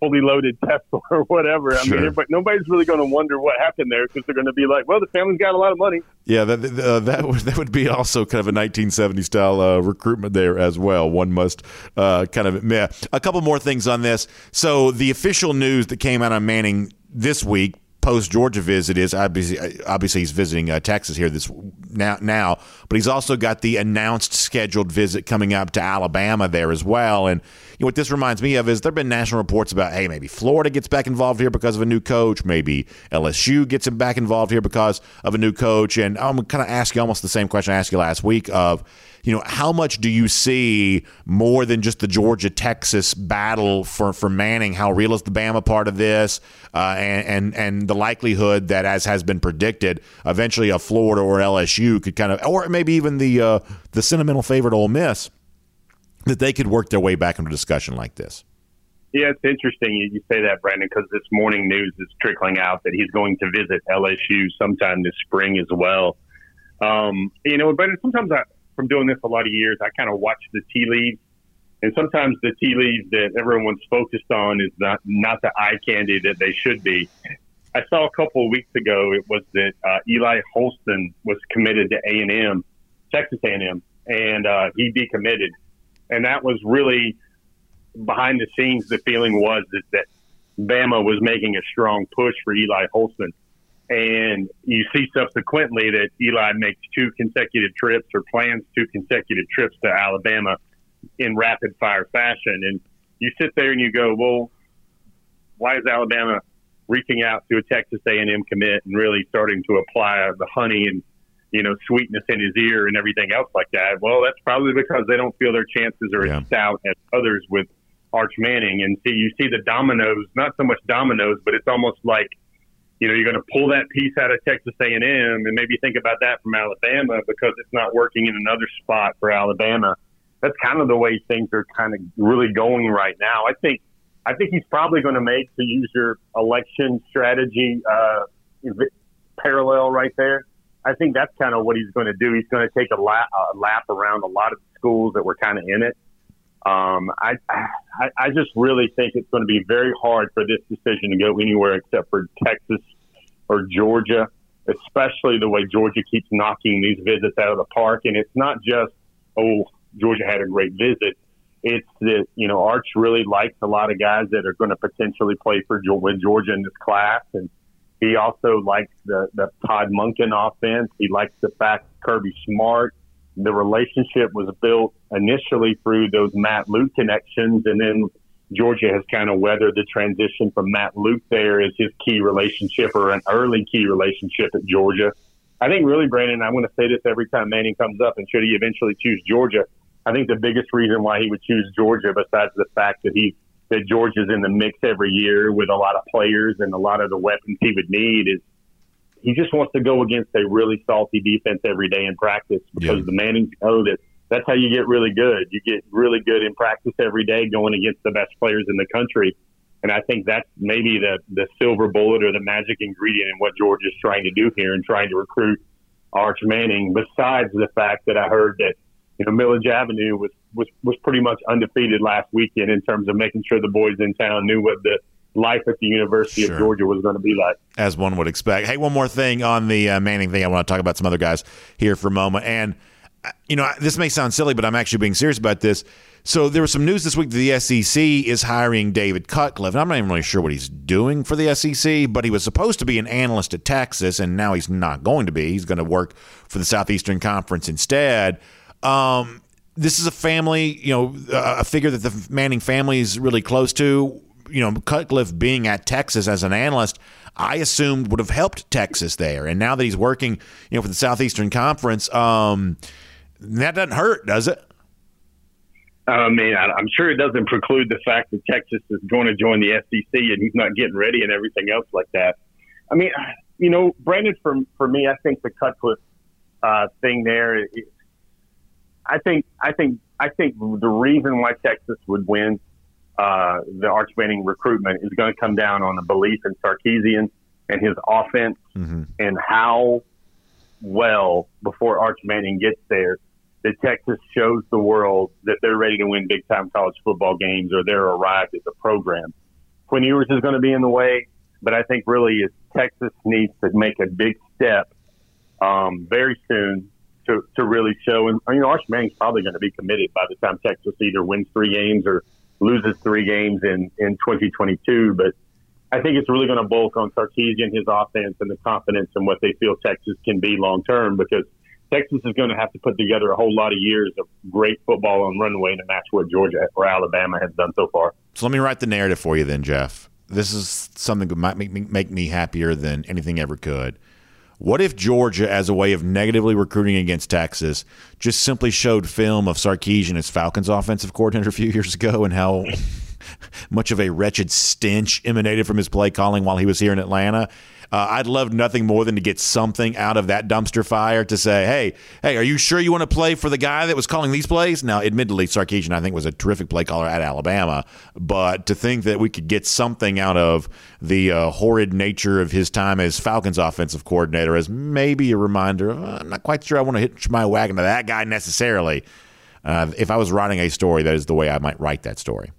fully loaded Tesla or whatever. I Sure. mean, but nobody's really going to wonder what happened there because they're going to be like, well, the family's got a lot of money. Yeah, that that, uh, that would that would be also kind of a 1970s style uh, recruitment there as well. One must uh, kind of admit. A couple more things on this. So the official news that came out on Manning this week. Post Georgia visit is obviously obviously he's visiting uh, Texas here this now now, but he's also got the announced scheduled visit coming up to Alabama there as well. And know, what this reminds me of is there've been national reports about hey maybe Florida gets back involved here because of a new coach, maybe LSU gets him back involved here because of a new coach. And I'm kind of ask you almost the same question I asked you last week of you know, how much do you see more than just the Georgia Texas battle for, for Manning? How real is the Bama part of this? Uh, and, and, and the likelihood that, as has been predicted, eventually a Florida or LSU could kind of, or maybe even the, uh, the sentimental favorite Ole Miss, that they could work their way back into discussion like this. Yeah, it's interesting you, say that, Brandon, because this morning news is trickling out that he's going to visit LSU sometime this spring as well. Um, you know, but sometimes I, from doing this a lot of years, I kind of watch the tea leaves, and sometimes the tea leaves that everyone's focused on is not not the eye candy that they should be. I saw a couple of weeks ago it was that uh, Eli Holstein was committed to A and M, Texas A and M, and uh, he decommitted, and that was really behind the scenes. The feeling was is that Bama was making a strong push for Eli Holstein. And you see subsequently that Eli makes two consecutive trips or plans two consecutive trips to Alabama in rapid fire fashion. And you sit there and you go, well, why is Alabama reaching out to a Texas A&M commit and really starting to apply the honey and you know sweetness in his ear and everything else like that? Well, that's probably because they don't feel their chances are yeah. as stout as others with Arch Manning. And see, you see the dominoes, not so much dominoes, but it's almost like you know, you're going to pull that piece out of Texas A&M and maybe think about that from Alabama because it's not working in another spot for Alabama. That's kind of the way things are kind of really going right now. I think, I think he's probably going to make to use your election strategy uh, parallel right there. I think that's kind of what he's going to do. He's going to take a lap, a lap around a lot of schools that were kind of in it. Um, I, I, I just really think it's going to be very hard for this decision to go anywhere except for Texas or Georgia, especially the way Georgia keeps knocking these visits out of the park. And it's not just, oh, Georgia had a great visit. It's that, you know, Arch really likes a lot of guys that are going to potentially play for with Georgia in this class. And he also likes the, the Todd Monken offense. He likes the fact Kirby Smart the relationship was built initially through those Matt Luke connections, and then Georgia has kind of weathered the transition from Matt Luke there as his key relationship or an early key relationship at Georgia. I think really, Brandon, I'm going to say this every time Manning comes up, and should he eventually choose Georgia, I think the biggest reason why he would choose Georgia, besides the fact that he that Georgia's in the mix every year with a lot of players and a lot of the weapons he would need, is he just wants to go against a really salty defense every day in practice because yeah. the Mannings know that that's how you get really good. You get really good in practice every day going against the best players in the country. And I think that's maybe the, the silver bullet or the magic ingredient in what Georgia's trying to do here and trying to recruit Arch Manning, besides the fact that I heard that, you know, Milledge Avenue was, was, was pretty much undefeated last weekend in terms of making sure the boys in town knew what the life at the University sure. of Georgia was going to be like. As one would expect. Hey, one more thing on the uh, Manning thing. I want to talk about some other guys here for a moment. And, uh, you know, this may sound silly, but I'm actually being serious about this. So there was some news this week that the SEC is hiring David Cutcliffe. And I'm not even really sure what he's doing for the SEC, but he was supposed to be an analyst at Texas, and now he's not going to be. He's going to work for the Southeastern Conference instead. Um, this is a family, you know, a figure that the Manning family is really close to you know, Cutcliffe being at Texas as an analyst, I assumed would have helped Texas there. And now that he's working, you know, for the Southeastern Conference, um, that doesn't hurt, does it? I mean, I'm sure it doesn't preclude the fact that Texas is going to join the SEC and he's not getting ready and everything else like that. I mean, you know, Brandon, for for me, I think the Cutcliffe uh, thing there. I think I think I think the reason why Texas would win uh, the Arch Manning recruitment is going to come down on the belief in Sarkisian and his offense mm-hmm. and how well before Arch Manning gets there that Texas shows the world that they're ready to win big time college football games or they're arrived at the program. Quinn Ewers is going to be in the way, but I think really is Texas needs to make a big step um, very soon to, to really show. And you know, Arch Manning's probably going to be committed by the time Texas either wins three games or loses three games in, in 2022. But I think it's really going to bulk on Sarkisian, his offense, and the confidence in what they feel Texas can be long term because Texas is going to have to put together a whole lot of years of great football on runway to match what Georgia or Alabama has done so far. So let me write the narrative for you then, Jeff. This is something that might make me, make me happier than anything ever could. What if Georgia, as a way of negatively recruiting against Texas, just simply showed film of Sarkisian as Falcons offensive coordinator a few years ago and how much of a wretched stench emanated from his play calling while he was here in Atlanta? Uh, I'd love nothing more than to get something out of that dumpster fire to say, hey, hey, are you sure you want to play for the guy that was calling these plays? Now, admittedly, Sarkisian, I think, was a terrific play caller at Alabama, but to think that we could get something out of the uh, horrid nature of his time as Falcons offensive coordinator is maybe a reminder. Uh, I'm not quite sure I want to hitch my wagon to that guy necessarily. Uh, if I was writing a story, that is the way I might write that story.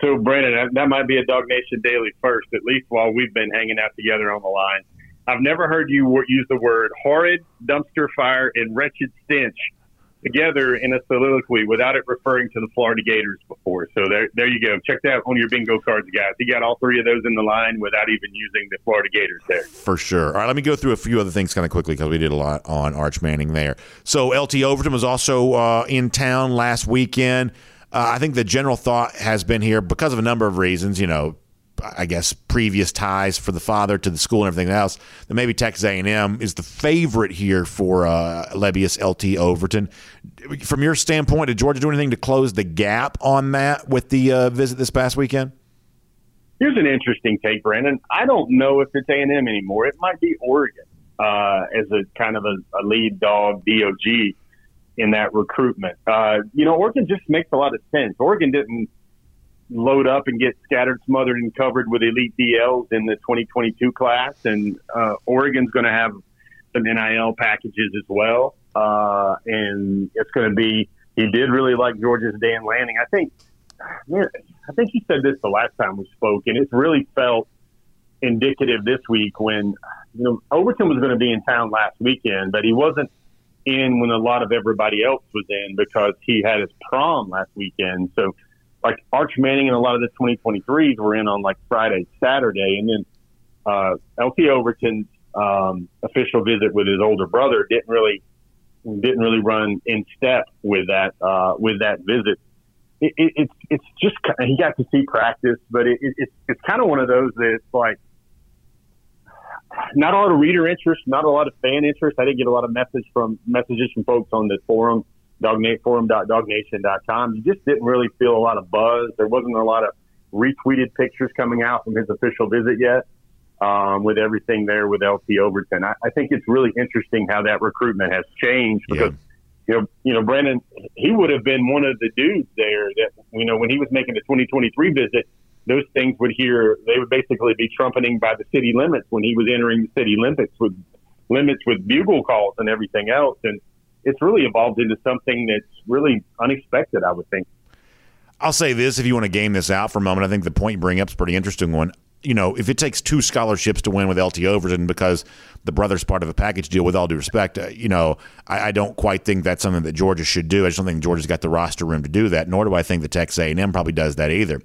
So, Brandon, that might be a DawgNation Daily first, at least while we've been hanging out together on the line. I've never heard you use the word horrid, dumpster fire, and wretched stench together in a soliloquy without it referring to the Florida Gators before. So there, there you go. Check that on your bingo cards, guys. He got all three of those in the line without even using the Florida Gators there. For sure. All right, let me go through a few other things kind of quickly because we did a lot on Arch Manning there. So LT Overton was also uh, in town last weekend. Uh, I think the general thought has been here because of a number of reasons. You know, I guess previous ties for the father to the school and everything else, that maybe Texas A&M is the favorite here for uh, Lebbeus LT Overton. From your standpoint, did Georgia do anything to close the gap on that with the uh, visit this past weekend? Here's an interesting take, Brandon. I don't know if it's A&M anymore. It might be Oregon uh, as a kind of a, a lead dog DOG in that recruitment. Uh, you know, Oregon just makes a lot of sense. Oregon didn't load up and get scattered, smothered, and covered with elite DLs in the 2022 class. And uh, Oregon's going to have some NIL packages as well. Uh, and it's going to be, he did really like Georgia's Dan Lanning. I think, man, I think he said this the last time we spoke, and it's really felt indicative this week when, you know, Overton was going to be in town last weekend, but he wasn't in when a lot of everybody else was in because he had his prom last weekend. So, like Arch Manning and a lot of the 2023s were in on like Friday, Saturday, and then uh, LT Overton's um, official visit with his older brother didn't really didn't really run in step with that uh, with that visit. It, it, it's it's just he got to see practice, but it, it, it's it's kind of one of those that it's like not a lot of reader interest, not a lot of fan interest. I didn't get a lot of message from messages from folks on the forum dogforum.dognation.com. You just didn't really feel a lot of buzz. There wasn't a lot of retweeted pictures coming out from his official visit yet. Um, with everything there with LT Overton, I, I, think it's really interesting how that recruitment has changed because yeah. you know, you know, Brandon, he would have been one of the dudes there that you know when he was making the 2023 visit. Those things would hear they would basically be trumpeting by the city limits when he was entering the city limits with limits with bugle calls and everything else. And it's really evolved into something that's really unexpected, I would think. I'll say this if you want to game this out for a moment, I think the point you bring up is a pretty interesting one. You know, if it takes two scholarships to win with LT Overton because the brother's part of a package deal, with all due respect, uh, you know, I, I, don't quite think that's something that Georgia should do. I just don't think Georgia's got the roster room to do that, nor do I think the Texas A&M probably does that either.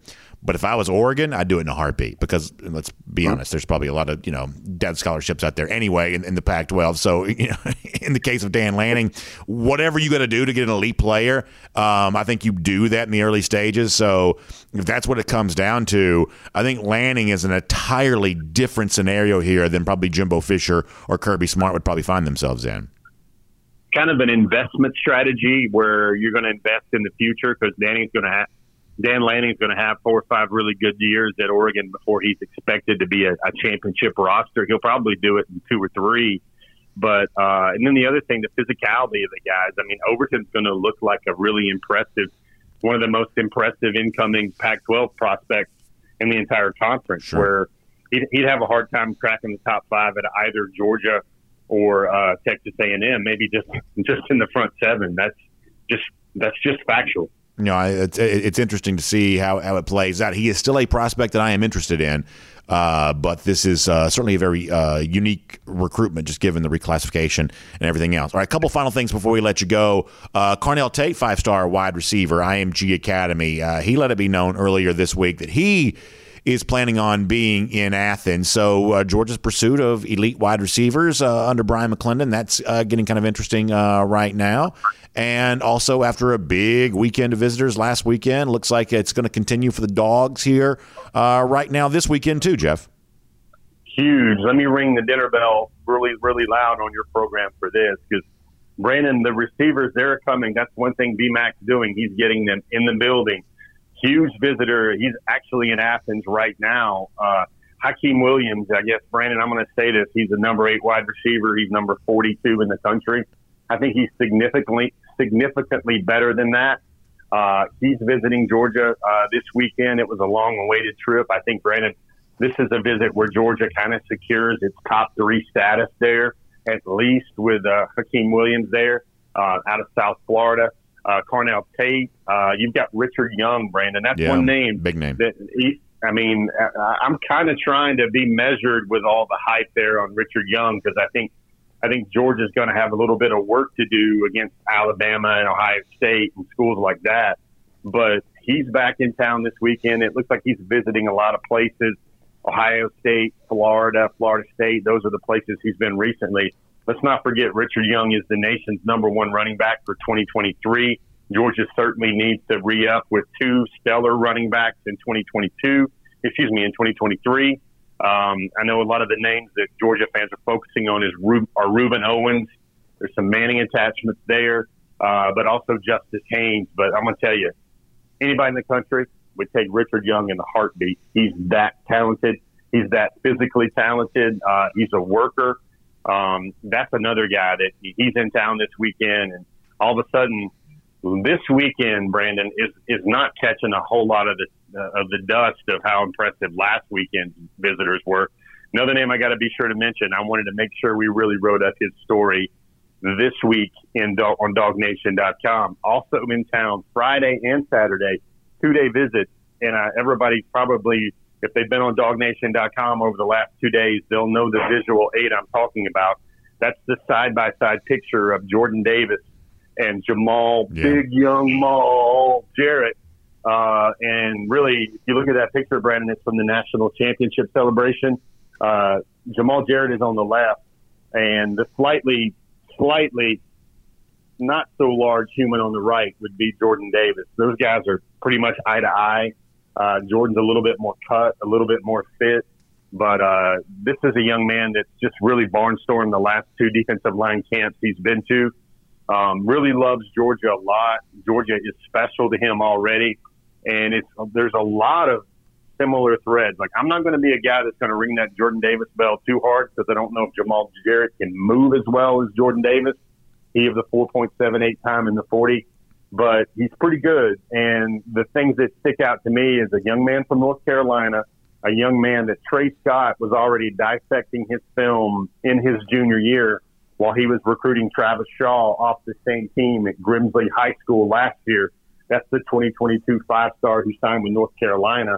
But if I was Oregon, I'd do it in a heartbeat because let's be honest, there's probably a lot of you know dead scholarships out there anyway in, in the Pac-12. So you know, in the case of Dan Lanning, whatever you got to do to get an elite player, um, I think you do that in the early stages. So if that's what it comes down to, I think Lanning is an entirely different scenario here than probably Jimbo Fisher or Kirby Smart would probably find themselves in kind of an investment strategy where you're going to invest in the future because Lanning's going to have Dan Lanning's going to have four or five really good years at Oregon before he's expected to be a, a championship roster. He'll probably do it in two or three. But uh, and then the other thing, the physicality of the guys. I mean, Overton's going to look like a really impressive, one of the most impressive incoming Pac-12 prospects in the entire conference. Sure. Where he'd, he'd have a hard time cracking the top five at either Georgia or uh, Texas A&M. Maybe just just in the front seven. That's just that's just factual you know, it's, it's interesting to see how, how it plays out. He is still a prospect that I am interested in, uh, but this is uh, certainly a very uh, unique recruitment, just given the reclassification and everything else. All right, a couple final things before we let you go. Uh, Carnell Tate, five star wide receiver, IMG Academy. Uh, he let it be known earlier this week that he is planning on being in Athens. So uh, Georgia's pursuit of elite wide receivers uh, under Bryan McClendon that's uh, getting kind of interesting uh, right now. And also, after a big weekend of visitors last weekend, looks like it's going to continue for the dogs here uh, right now this weekend, too, Jeff. Huge. Let me ring the dinner bell really, really loud on your program for this because Brandon, the receivers, they're coming. That's one thing BMAC's doing. He's getting them in the building. Huge visitor. He's actually in Athens right now. Uh, Hykeem Williams, I guess, Brandon, I'm going to say this. He's the number eight wide receiver. He's number 42 in the country. I think he's significantly significantly better than that. Uh, he's visiting Georgia uh, this weekend. It was a long awaited trip. I think, Brandon, this is a visit where Georgia kind of secures its top three status there, at least with uh, Hykeem Williams there uh, out of South Florida. Uh, Carnell Tate. Uh, you've got Richard Young, Brandon. That's yeah, one name. Big name. That he, I mean, I'm kind of trying to be measured with all the hype there on Richard Young because I think – I think Georgia's going to have a little bit of work to do against Alabama and Ohio State and schools like that. But he's back in town this weekend. It looks like he's visiting a lot of places. Ohio State, Florida, Florida State. Those are the places he's been recently. Let's not forget Richard Young is the nation's number one running back for 2023. Georgia certainly needs to re up with two stellar running backs in 2022. Excuse me, in 2023. Um, I know a lot of the names that Georgia fans are focusing on is are Rueben Owens. There's some Manning attachments there, uh, but also Justice Haynes. But I'm going to tell you, anybody in the country would take Richard Young in the heartbeat. He's that talented. He's that physically talented. Uh, he's a worker. Um, that's another guy that he's in town this weekend, and all of a sudden, this weekend, Brandon is is not catching a whole lot of the uh, of the dust of how impressive last weekend's visitors were. Another name I got to be sure to mention. I wanted to make sure we really wrote up his story this week in on DawgNation.com. Also in town Friday and Saturday, two day visit, and uh, everybody probably, if they've been on DawgNation.com over the last two days, they'll know the visual aid I'm talking about. That's the side by side picture of Jordan Davis and Jamaal, yeah. big young Maul Jarrett. Uh, and really, if you look at that picture, Brandon, it's from the national championship celebration. Uh, Jamaal Jarrett is on the left, and the slightly, slightly not so large human on the right would be Jordan Davis. Those guys are pretty much eye to eye. Uh, Jordan's a little bit more cut, a little bit more fit, but uh, this is a young man that's just really barnstormed the last two defensive line camps he's been to. Um, really loves Georgia a lot. Georgia is special to him already, and it's there's a lot of similar threads. Like I'm not going to be a guy that's going to ring that Jordan Davis bell too hard because I don't know if Jamaal Jarrett can move as well as Jordan Davis. He of the 4.78 time in the 40, but he's pretty good. And the things that stick out to me is a young man from North Carolina, a young man that Tray Scott was already dissecting his film in his junior year while he was recruiting Travis Shaw off the same team at Grimsley High School last year. That's the 2022 five star who signed with North Carolina.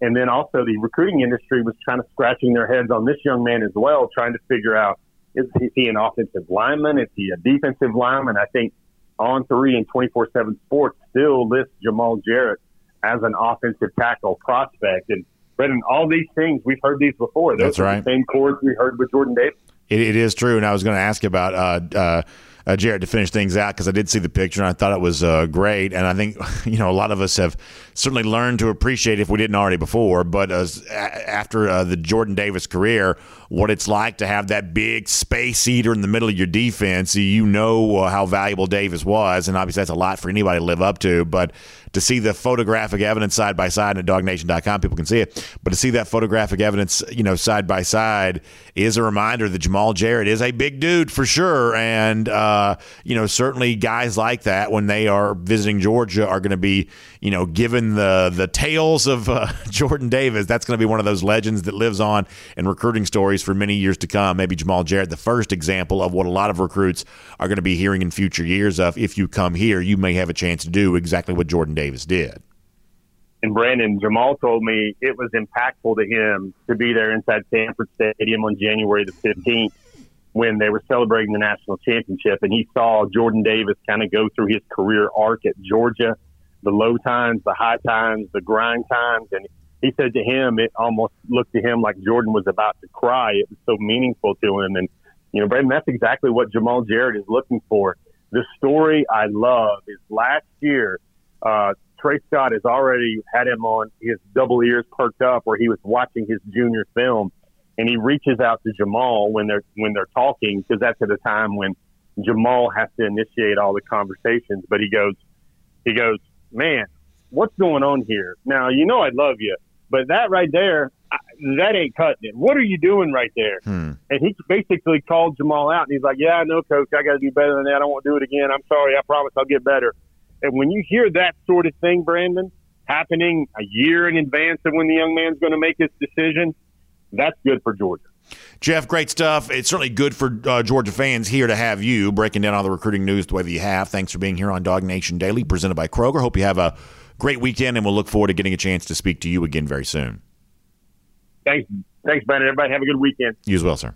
And then also the recruiting industry was kind of scratching their heads on this young man as well, trying to figure out is he an offensive lineman? Is he a defensive lineman? I think on three and 24 7 sports still lists Jamaal Jarrett as an offensive tackle prospect. And Brendan, all these things, we've heard these before. Those That's right. the same chords we heard with Jordan Davis. It, it is true, and I was going to ask about uh, uh, uh, Jarrett to finish things out because I did see the picture and I thought it was uh, great. And I think you know a lot of us have certainly learned to appreciate if we didn't already before. But as, after uh, the Jordan Davis career, what it's like to have that big space eater in the middle of your defense, you know uh, how valuable Davis was, and obviously that's a lot for anybody to live up to. But to see the photographic evidence side by side at DawgNation.com, people can see it. But to see that photographic evidence, you know, side by side, is a reminder that Jamaal Jarrett is a big dude for sure, and uh, you know, certainly guys like that when they are visiting Georgia are going to be, you know, given the the tales of uh, Jordan Davis. That's going to be one of those legends that lives on in recruiting stories for many years to come. Maybe Jamaal Jarrett, the first example of what a lot of recruits are going to be hearing in future years of if you come here, you may have a chance to do exactly what Jordan Davis Davis did. And Brandon Jamaal told me it was impactful to him to be there inside Sanford Stadium on January the 15th when they were celebrating the national championship. And he saw Jordan Davis kind of go through his career arc at Georgia, the low times, the high times, the grind times. And he said to him, it almost looked to him like Jordan was about to cry. It was so meaningful to him. And, you know, Brandon, that's exactly what Jamaal Jarrett is looking for. The story I love is last year, uh, Tray Scott has already had him on his double ears perked up where he was watching his junior film and he reaches out to Jamaal when they're when they're talking because that's at a time when Jamaal has to initiate all the conversations. But he goes, he goes, man, what's going on here? Now you know I love you, but that right there, that ain't cutting it. What are you doing right there? Hmm. And he basically called Jamaal out, and he's like, yeah, I know, coach, I got to do better than that. I won't do it again. I'm sorry. I promise I'll get better. And when you hear that sort of thing, Brandon, happening a year in advance of when the young man's going to make his decision, that's good for Georgia. Jeff, great stuff. It's certainly good for uh, Georgia fans here to have you breaking down all the recruiting news the way that you have. Thanks for being here on DawgNation Daily, presented by Kroger. Hope you have a great weekend, and we'll look forward to getting a chance to speak to you again very soon. Thanks, thanks, Brandon. Everybody have a good weekend. You as well, sir.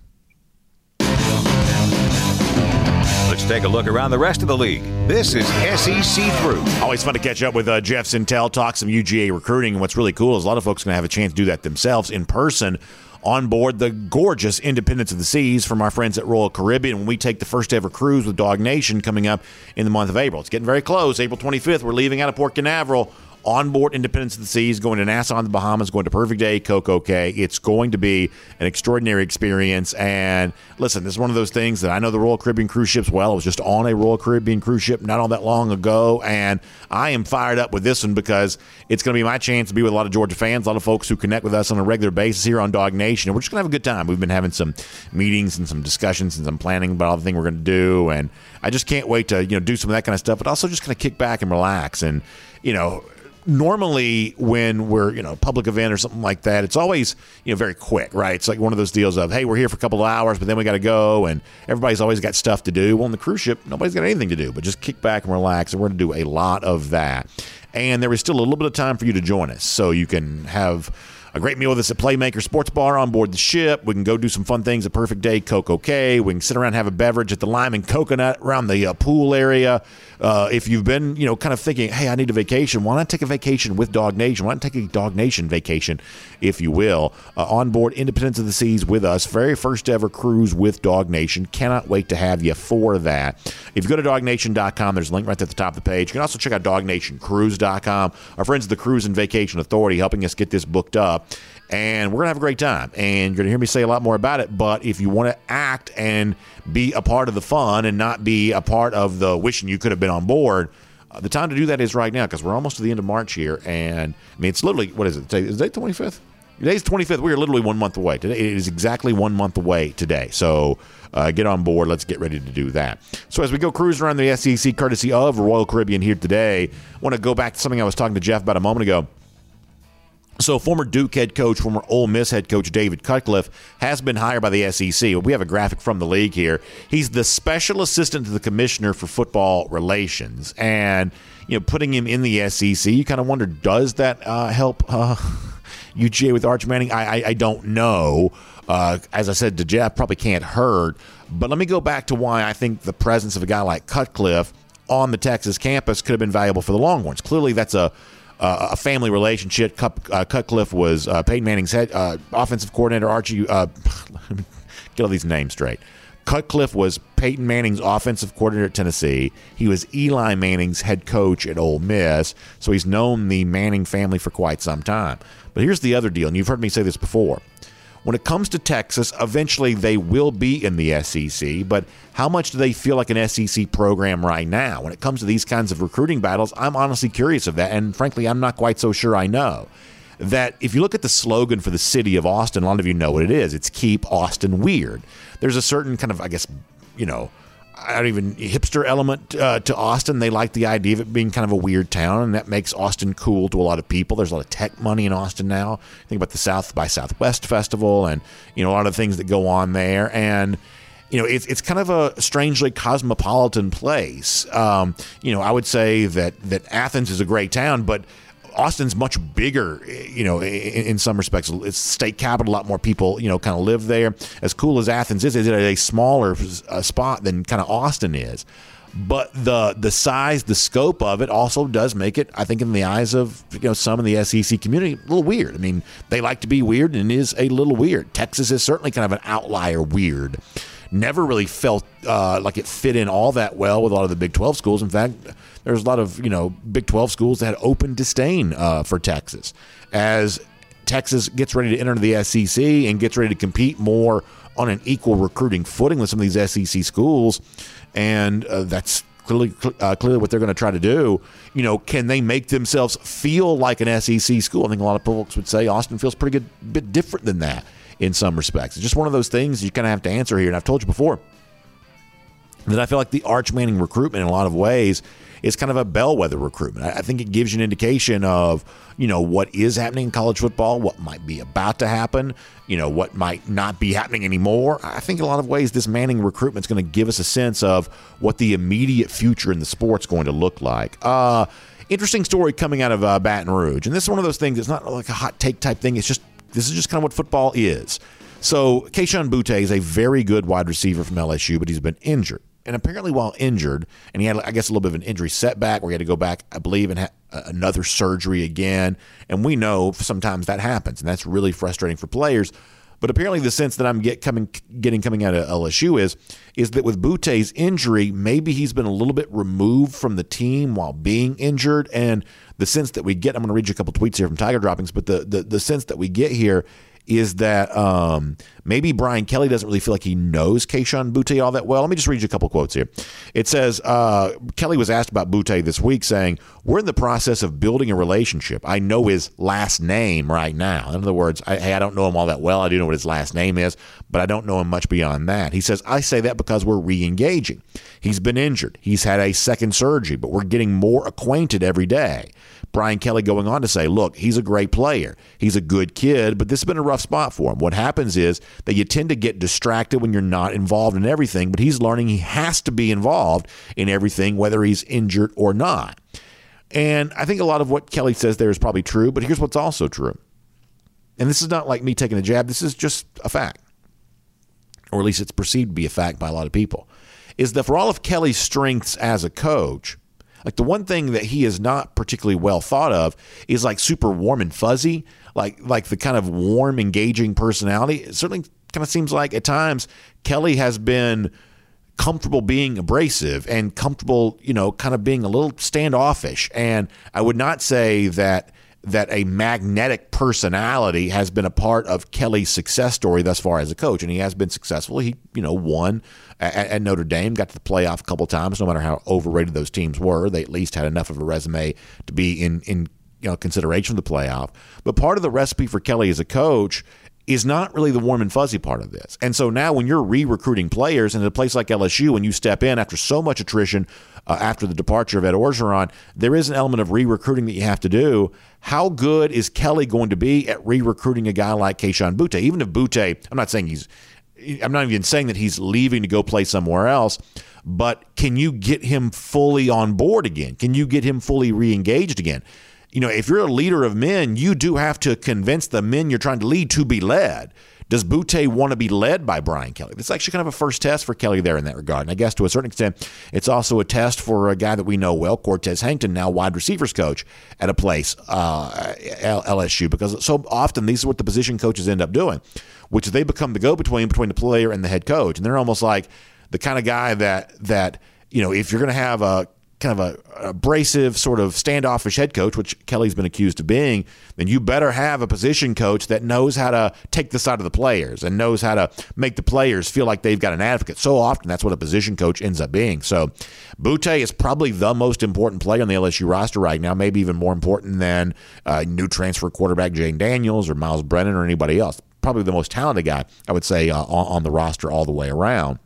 Let's take a look around the rest of the league. This is SEC Through. Always fun to catch up with uh, Jeff Sentell, talk some UGA recruiting. And what's really cool is a lot of folks are going to have a chance to do that themselves in person on board the gorgeous Independence of the Seas from our friends at Royal Caribbean when we take the first ever cruise with DawgNation coming up in the month of April. It's getting very close. April 25th, we're leaving out of Port Canaveral on board Independence of the Seas, going to Nassau in the Bahamas, going to Perfect Day, Coco Cay. It's going to be an extraordinary experience. And listen, this is one of those things that I know the Royal Caribbean cruise ships well. I was just on a Royal Caribbean cruise ship not all that long ago, and I am fired up with this one because it's going to be my chance to be with a lot of Georgia fans, a lot of folks who connect with us on a regular basis here on DawgNation. And we're just going to have a good time. We've been having some meetings and some discussions and some planning about all the things we're going to do, and I just can't wait to you know do some of that kind of stuff, but also just kind of kick back and relax and you know normally when we're you know public event or something like that it's always you know very quick right? It's like one of those deals of hey we're here for a couple of hours but then we got to go and everybody's always got stuff to do. Well on the cruise ship nobody's got anything to do but just kick back and relax and we're going to do a lot of that. And there is still a little bit of time for you to join us so you can have a great meal with us at Playmaker Sports Bar on board the ship. We can go do some fun things at Perfect Day Coco Cay. We can sit around have a beverage at the Lime and Coconut around the uh, pool area. Uh, if you've been, you know, kind of thinking, hey, I need a vacation, why not take a vacation with DawgNation? Why not take a DawgNation vacation, if you will, uh, on board Independence of the Seas with us? Very first ever cruise with DawgNation. Cannot wait to have you for that. If you go to dawgnation.com, there's a link right at the top of the page. You can also check out dawgnationcruise.com. Our friends at the Cruise and Vacation Authority helping us get this booked up and we're going to have a great time. And you're going to hear me say a lot more about it. But if you want to act and be a part of the fun and not be a part of the wishing you could have been on board, uh, the time to do that is right now because we're almost to the end of March here. And I mean, it's literally, what is it? Is it the 25th? Today's 25th. We are literally one month away. Today it is exactly one month away today. So uh, get on board. Let's get ready to do that. So as we go cruising around the SEC, courtesy of Royal Caribbean here today, I want to go back to something I was talking to Jeff about a moment ago. So, former Duke head coach, former Ole Miss head coach David Cutcliffe has been hired by the SEC. We have a graphic from the league here. He's the special assistant to the commissioner for football relations, and you know, putting him in the SEC, you kind of wonder, does that uh, help uh, UGA with Arch Manning? I, I, I don't know. Uh, as I said to Jeff, probably can't hurt. But let me go back to why I think the presence of a guy like Cutcliffe on the Texas campus could have been valuable for the Longhorns. Clearly, that's a uh, a family relationship. Uh, Cutcliffe was uh, Peyton Manning's head uh, offensive coordinator. Archie, uh, get all these names straight. Cutcliffe was Peyton Manning's offensive coordinator at Tennessee. He was Eli Manning's head coach at Ole Miss, so he's known the Manning family for quite some time. But here's the other deal, and you've heard me say this before. When it comes to Texas, eventually they will be in the SEC, but how much do they feel like an SEC program right now? When it comes to these kinds of recruiting battles, I'm honestly curious of that, and frankly, I'm not quite so sure I know. That if you look at the slogan for the city of Austin, a lot of you know what it is. It's Keep Austin Weird. There's a certain kind of, I guess, you know, I don't even hipster element uh, to Austin. They like the idea of it being kind of a weird town, and that makes Austin cool to a lot of people. There's a lot of tech money in Austin now. Think about the South by Southwest Festival, and you know a lot of things that go on there, and you know it's it's kind of a strangely cosmopolitan place. Um, you know, I would say that that Athens is a great town, but Austin's much bigger, you know, in, in, some respects. It's state capital. A lot more people, you know, kind of live there. As cool as Athens is, it's a smaller uh, spot than kind of Austin is. But the the size, the scope of it also does make it, I think, in the eyes of you know some in the SEC community, a little weird. I mean, they like to be weird, and it is a little weird. Texas is certainly kind of an outlier weird never really felt uh, like it fit in all that well with a lot of the Big 12 schools. In fact, there's a lot of you know Big 12 schools that had open disdain uh, for Texas as Texas gets ready to enter the SEC and gets ready to compete more on an equal recruiting footing with some of these SEC schools, and uh, that's clearly uh, clearly what they're going to try to do. You know, can they make themselves feel like an SEC school? I think a lot of folks would say Austin feels pretty good, bit different than that in some respects. It's just one of those things you kind of have to answer here. And I've told you before that I feel like the Arch Manning recruitment in a lot of ways is kind of a bellwether recruitment. I think it gives you an indication of, you know, what is happening in college football, what might be about to happen, you know, what might not be happening anymore. I think in a lot of ways this Manning recruitment is going to give us a sense of what the immediate future in the sport's going to look like. Uh, interesting story coming out of uh, Baton Rouge. And this is one of those things, it's not like a hot take type thing. It's just this is just kind of what football is. So Kayshon Boutte is a very good wide receiver from LSU, but he's been injured. and apparently while injured, and he had, I guess, a little bit of an injury setback where he had to go back, I believe, and have uh, another surgery again. And we know sometimes that happens, and that's really frustrating for players. But apparently, the sense that I'm get coming, getting coming out of LSU is is that with Boutte's injury, maybe he's been a little bit removed from the team while being injured, and the sense that we get. I'm going to read you a couple tweets here from Tiger Droppings, but the the, the sense that we get here is that um, maybe Brian Kelly doesn't really feel like he knows Kayshon Boutte all that well. Let me just read you a couple quotes here. It says uh, Kelly was asked about Boutte this week, saying, "We're in the process of building a relationship. I know his last name right now. In other words, I, hey, I don't know him all that well. I do know what his last name is, but I don't know him much beyond that." He says, "I say that because we're re-engaging. He's been injured. He's had a second surgery, but we're getting more acquainted every day." Brian Kelly going on to say, look, he's a great player. He's a good kid, but this has been a rough spot for him. What happens is that you tend to get distracted when you're not involved in everything, but he's learning he has to be involved in everything, whether he's injured or not. And I think a lot of what Kelly says there is probably true, but here's what's also true. And this is not like me taking a jab, this is just a fact. Or at least it's perceived to be a fact by a lot of people. Is that for all of Kelly's strengths as a coach, like the one thing that he is not particularly well thought of is like super warm and fuzzy, like like the kind of warm, engaging personality. It certainly kind of seems like at times Kelly has been comfortable being abrasive and comfortable, you know, kind of being a little standoffish. And I would not say that that a magnetic personality has been a part of Kelly's success story thus far as a coach, and he has been successful. He, you know, won at, at Notre Dame, got to the playoff a couple times. No matter how overrated those teams were, they at least had enough of a resume to be in in you know consideration for the playoff. But part of the recipe for Kelly as a coach is not really the warm and fuzzy part of this. And so now when you're re-recruiting players in a place like LSU, when you step in after so much attrition uh, after the departure of Ed Orgeron, there is an element of re-recruiting that you have to do. How good is Kelly going to be at re-recruiting a guy like Kayshon Boutte? Even if Boutte, I'm not saying he's, I'm not even saying that he's leaving to go play somewhere else, but can you get him fully on board again? Can you get him fully re-engaged again? you know, if you're a leader of men, you do have to convince the men you're trying to lead to be led. Does Boutte want to be led by Brian Kelly? That's actually kind of a first test for Kelly there in that regard. And I guess to a certain extent, it's also a test for a guy that we know well, Cortez Hankton, now wide receivers coach at a place, uh, LSU, because so often these are what the position coaches end up doing, which they become the go between between the player and the head coach. And they're almost like the kind of guy that, that, you know, if you're going to have a kind of a abrasive, sort of standoffish head coach, which Kelly's been accused of being, then you better have a position coach that knows how to take the side of the players and knows how to make the players feel like they've got an advocate. So often that's what a position coach ends up being. So Boutte is probably the most important player on the LSU roster right now, maybe even more important than uh, new transfer quarterback Jayden Daniels or Myles Brennan or anybody else. Probably the most talented guy, I would say, uh, on the roster all the way around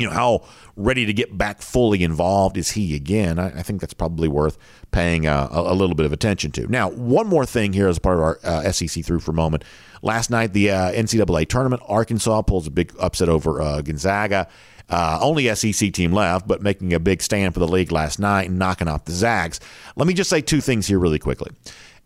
you know how ready to get back fully involved is he again i, I think that's probably worth paying uh, a, a, little bit of attention to now one more thing here as part of our uh, sec through for a moment last night the uh, ncaa tournament arkansas pulls a big upset over uh, gonzaga uh, only SEC team left, but making a big stand for the league last night and knocking off the Zags. Let me just say two things here really quickly.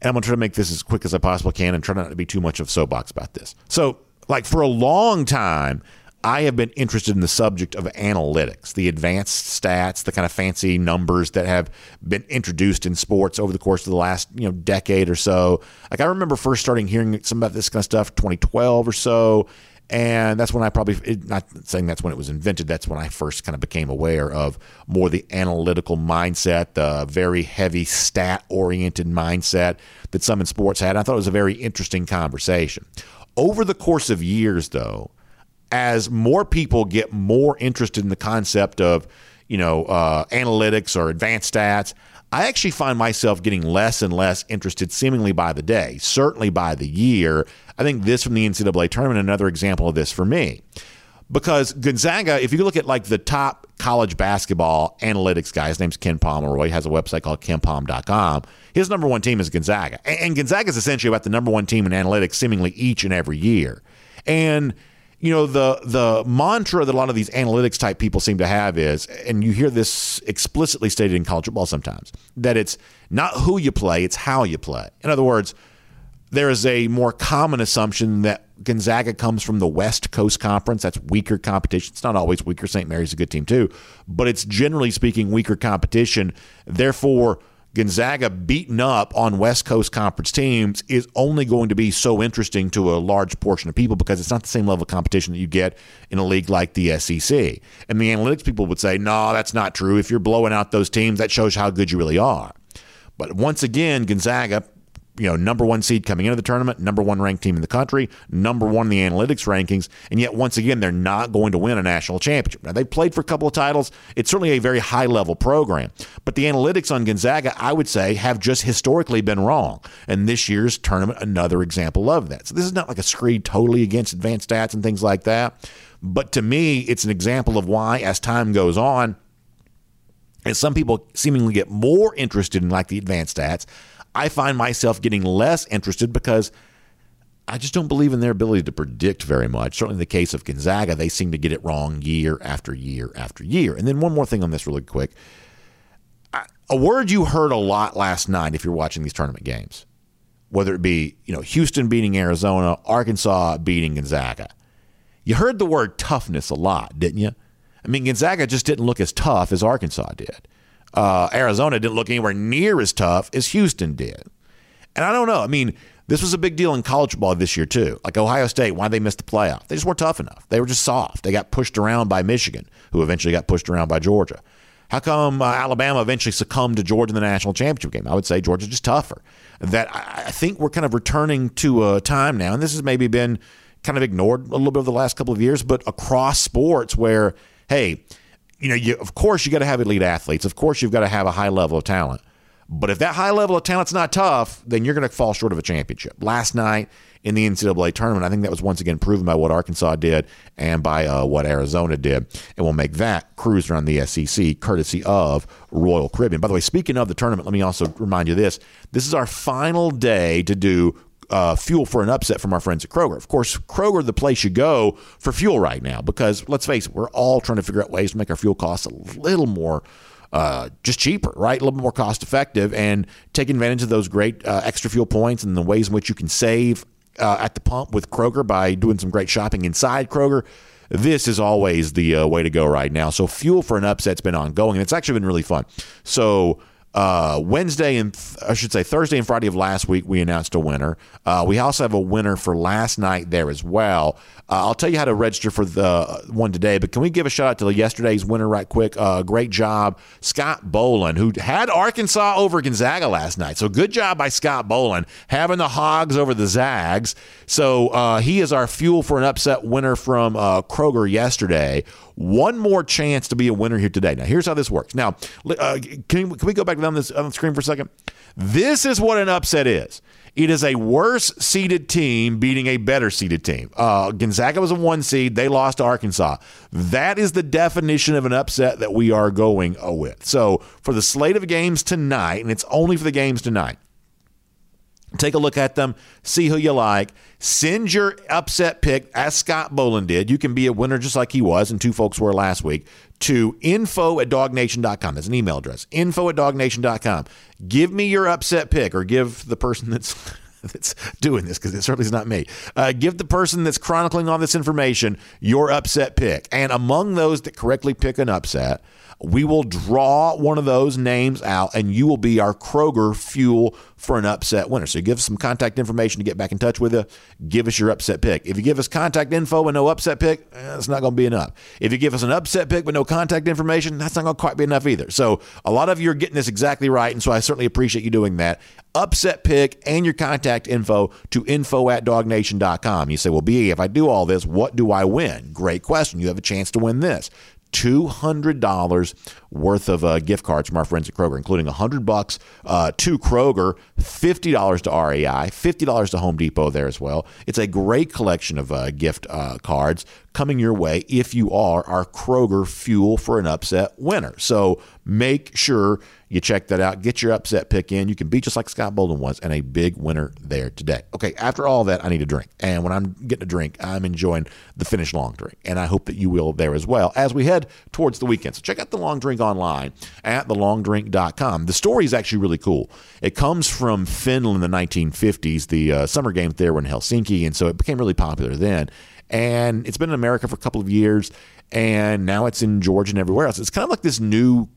And I'm going to try to make this as quick as I possibly can and try not to be too much of a soapbox about this. So, like, for a long time, I have been interested in the subject of analytics, the advanced stats, the kind of fancy numbers that have been introduced in sports over the course of the last you know decade or so. Like I remember first starting hearing some about this kind of stuff 2012 or so, and that's when I probably not saying that's when it was invented. That's when I first kind of became aware of more the analytical mindset, the very heavy stat oriented mindset that some in sports had. I thought it was a very interesting conversation. Over the course of years, though as more people get more interested in the concept of, you know, uh, analytics or advanced stats, I actually find myself getting less and less interested seemingly by the day, certainly by the year. I think this from the NCAA tournament, another example of this for me. Because Gonzaga, if you look at like the top college basketball analytics guy, his name's Ken Pomeroy, has a website called kenpom.com. His number one team is Gonzaga. And Gonzaga is essentially about the number one team in analytics seemingly each and every year. And you know the the mantra that a lot of these analytics type people seem to have is and you hear this explicitly stated in college football sometimes that it's not who you play it's how you play in other words there is a more common assumption that Gonzaga comes from the West Coast Conference. That's weaker competition. It's not always weaker. St. Mary's a good team too, but it's generally speaking weaker competition. Therefore, Gonzaga beaten up on West Coast Conference teams is only going to be so interesting to a large portion of people because it's not the same level of competition that you get in a league like the SEC. And the analytics people would say, no, that's not true. If you're blowing out those teams, that shows how good you really are. But once again, Gonzaga you know, number one seed coming into the tournament, number one ranked team in the country, number one in the analytics rankings, and yet once again they're not going to win a national championship. Now they played for a couple of titles. It's certainly a very high level program, but the analytics on Gonzaga, I would say, have just historically been wrong. And this year's tournament, another example of that. So this is not like a screed totally against advanced stats and things like that, but to me, it's an example of why, as time goes on, as some people seemingly get more interested in like the advanced stats I find myself getting less interested because I just don't believe in their ability to predict very much. Certainly, in the case of Gonzaga, they seem to get it wrong year after year after year. And then, one more thing on this, really quick. A word you heard a lot last night if you're watching these tournament games, whether it be you know Houston beating Arizona, Arkansas beating Gonzaga, you heard the word toughness a lot, didn't you? I mean, Gonzaga just didn't look as tough as Arkansas did uh, Arizona didn't look anywhere near as tough as Houston did. And I don't know. I mean, this was a big deal in college football this year, too. Like Ohio State, why did they missed the playoff? They just weren't tough enough. They were just soft. They got pushed around by Michigan, who eventually got pushed around by Georgia. How come uh, Alabama eventually succumbed to Georgia in the national championship game? I would say Georgia's just tougher. That I, I think we're kind of returning to a time now, and this has maybe been kind of ignored a little bit over the last couple of years, but across sports where, hey, you know, you, of course you got to have elite athletes. Of course you've got to have a high level of talent. But if that high level of talent's not tough, then you're going to fall short of a championship. Last night in the NCAA tournament, I think that was once again proven by what Arkansas did and by uh, what Arizona did. And we'll make that cruise around the SEC courtesy of Royal Caribbean. By the way, speaking of the tournament, let me also remind you this. This is our final day to do uh, fuel for an upset from our friends at Kroger. Of course, Kroger, the place you go for fuel right now, because let's face it, we're all trying to figure out ways to make our fuel costs a little more. Uh, just cheaper, right? A little more cost effective, and taking advantage of those great uh, extra fuel points and the ways in which you can save uh, at the pump with Kroger by doing some great shopping inside Kroger. This is always the uh, way to go right now. So, fuel for an upset's been ongoing, and it's actually been really fun. So, uh, Wednesday and th- I should say Thursday and Friday of last week, we announced a winner. Uh, we also have a winner for last night there as well. Uh, I'll tell you how to register for the one today, but can we give a shout out to yesterday's winner right quick? Uh, great job, Scott Boland, who had Arkansas over Gonzaga last night. So good job by Scott Boland having the Hogs over the Zags. So uh, he is our fuel for an upset winner from uh, Kroger yesterday. One more chance to be a winner here today. Now, here's how this works. Now, uh, can, can we go back down this on the screen for a second? This is what an upset is. It is a worse seeded team beating a better seeded team. Uh, Gonzaga was a one seed. They lost to Arkansas. That is the definition of an upset that we are going with. So for the slate of games tonight, and it's only for the games tonight, Take a look at them, see who you like. Send your upset pick, as Scott Boland did. You can be a winner just like he was, and two folks were last week, to info at dawgnation.com. That's an email address. Info at dawgnation.com. Give me your upset pick, or give the person that's. that's doing this because it certainly is not me. Uh, give the person that's chronicling all this information your upset pick. And among those that correctly pick an upset, we will draw one of those names out and you will be our Kroger fuel for an upset winner. So give us some contact information to get back in touch with you. Give us your upset pick. If you give us contact info and no upset pick, eh, it's not going to be enough. If you give us an upset pick but no contact information, that's not going to quite be enough either. So a lot of you are getting this exactly right. And so I certainly appreciate you doing that. Upset pick and your contact info to info at dawgnation.com. You say, well, B, if I do all this, what do I win? Great question. You have a chance to win this. $200 worth of uh, gift cards from our friends at Kroger, including 100 bucks uh, to Kroger, $50 to REI, $50 to Home Depot there as well. It's a great collection of uh, gift uh, cards coming your way if you are our Kroger Fuel for an Upset winner. So make sure you check that out. Get your upset pick in. You can be just like Scott Boland was and a big winner there today. Okay, after all that, I need a drink. And when I'm getting a drink, I'm enjoying the Finnish Long drink. And I hope that you will there as well as we head towards the weekend. So check out the long drink online at thelongdrink.com. The story is actually really cool. It comes from Finland in the 1950s. The uh, summer games there were in Helsinki, and so it became really popular then. And it's been in America for a couple of years, and now it's in Georgia and everywhere else. It's kind of like this new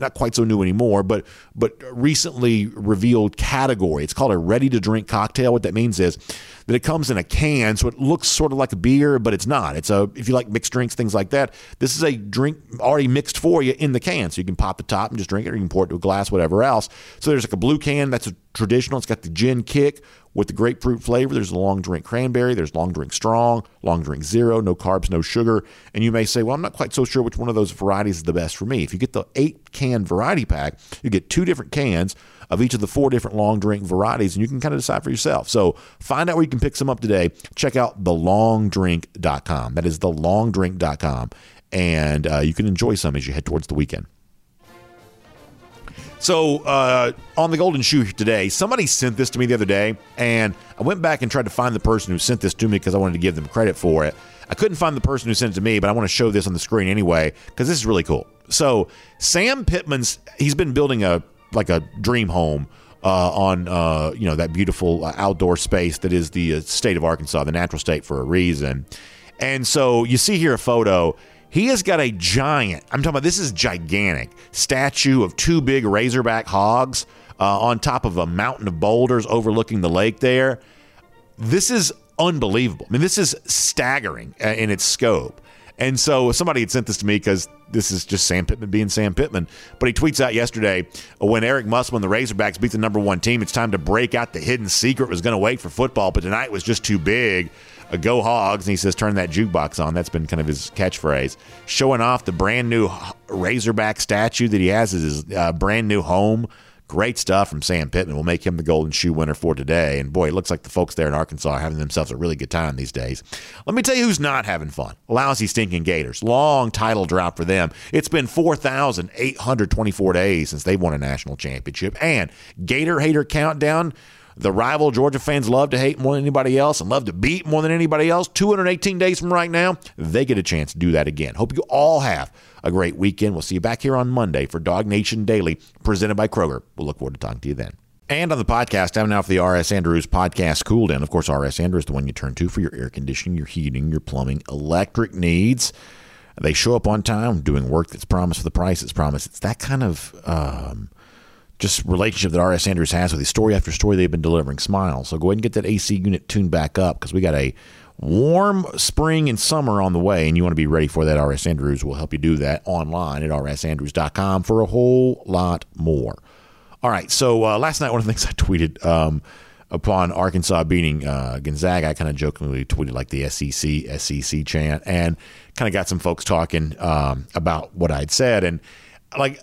not quite so new anymore, but but recently revealed category. It's called a ready to drink cocktail. What that means is that it comes in a can, so it looks sort of like a beer, but it's not. It's a if you like mixed drinks, things like that. This is a drink already mixed for you in the can, so you can pop the top and just drink it, or you can pour it to a glass, whatever else. So there's like a blue can that's a traditional. It's got the gin kick with the grapefruit flavor. There's a long drink cranberry. There's long drink strong, long drink zero, no carbs, no sugar. And you may say, well, I'm not quite so sure which one of those varieties is the best for me. If you get the eight can variety pack, you get two different cans of each of the four different long drink varieties, and you can kind of decide for yourself. So find out where you can pick some up today. Check out thelongdrink.com. That is thelongdrink.com. And uh, you can enjoy some as you head towards the weekend. So uh, on the Golden Shoe today, somebody sent this to me the other day, and I went back and tried to find the person who sent this to me because I wanted to give them credit for it. I couldn't find the person who sent it to me, but I want to show this on the screen anyway because this is really cool. So Sam Pittman's he's been building a like a dream home uh, on uh, you know that beautiful uh, outdoor space that is the uh, state of Arkansas, the natural state for a reason. And so you see here a photo he has got a giant, I'm talking about this is gigantic, statue of two big razorback hogs uh, on top of a mountain of boulders overlooking the lake there. This is unbelievable. I mean, this is staggering uh, in its scope. And so somebody had sent this to me because this is just Sam Pittman being Sam Pittman. But he tweets out yesterday when Eric Musselman, the Razorbacks, beat the number one team, it's time to break out the hidden secret was going to wait for football, but tonight was just too big a Go Hogs, and he says, turn that jukebox on. That's been kind of his catchphrase. Showing off the brand new Razorback statue that he has as his uh, brand new home. Great stuff from Sam Pittman. Will make him the golden shoe winner for today. And boy, it looks like the folks there in Arkansas are having themselves a really good time these days. Let me tell you who's not having fun. Lousy stinking Gators. Long title drop for them. It's been 4,824 days since they won a national championship. And Gator Hater Countdown the rival Georgia fans love to hate more than anybody else and love to beat more than anybody else. 218 days from right now, they get a chance to do that again. Hope you all have a great weekend. We'll see you back here on Monday for DawgNation Daily, presented by Kroger. We'll look forward to talking to you then. And on the podcast, time now for the RS Andrews podcast cool down. Of course, RS Andrews, is the one you turn to for your air conditioning, your heating, your plumbing, electric needs. They show up on time, doing work that's promised for the price that's promised. It's that kind of um, just relationship that RS Andrews has with you. Story after story, they've been delivering smiles. So go ahead and get that AC unit tuned back up because we got a warm spring and summer on the way, and you want to be ready for that. RS Andrews will help you do that online at rsandrews.com for a whole lot more. All right, so uh, last night, one of the things I tweeted um, upon Arkansas beating uh, Gonzaga, I kind of jokingly tweeted like the SEC, SEC chant, and kind of got some folks talking um, about what I'd said. And like,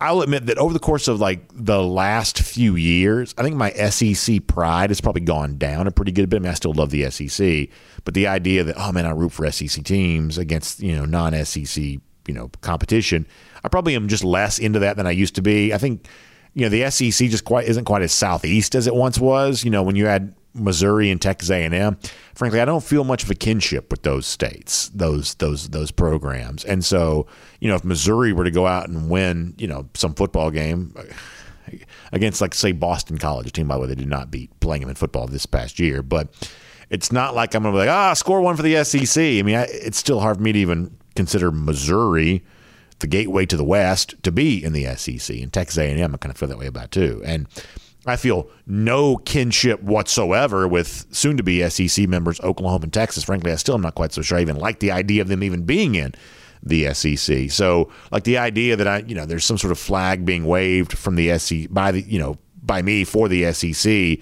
I'll admit that over the course of like the last few years, I think my SEC pride has probably gone down a pretty good bit. I mean, I still love the SEC, but the idea that oh man, I root for SEC teams against you know non-SEC you know competition, I probably am just less into that than I used to be. I think you know the SEC just quite isn't quite as southeast as it once was. You know when you had Missouri and Texas A&M. Frankly, I don't feel much of a kinship with those states, those those those programs. And so, you know, if Missouri were to go out and win, you know, some football game against, like, say, Boston College, a team by the way they did not beat playing them in football this past year, but it's not like I'm going to be like, ah, score one for the SEC. I mean, I, it's still hard for me to even consider Missouri the gateway to the West to be in the SEC. And Texas A&M, I kind of feel that way about too. And I feel no kinship whatsoever with soon to be SEC members Oklahoma and Texas. Frankly, I still am not quite so sure I even like the idea of them even being in the SEC. So, like the idea that I, you know, there's some sort of flag being waved from the SEC by the, you know, by me for the SEC,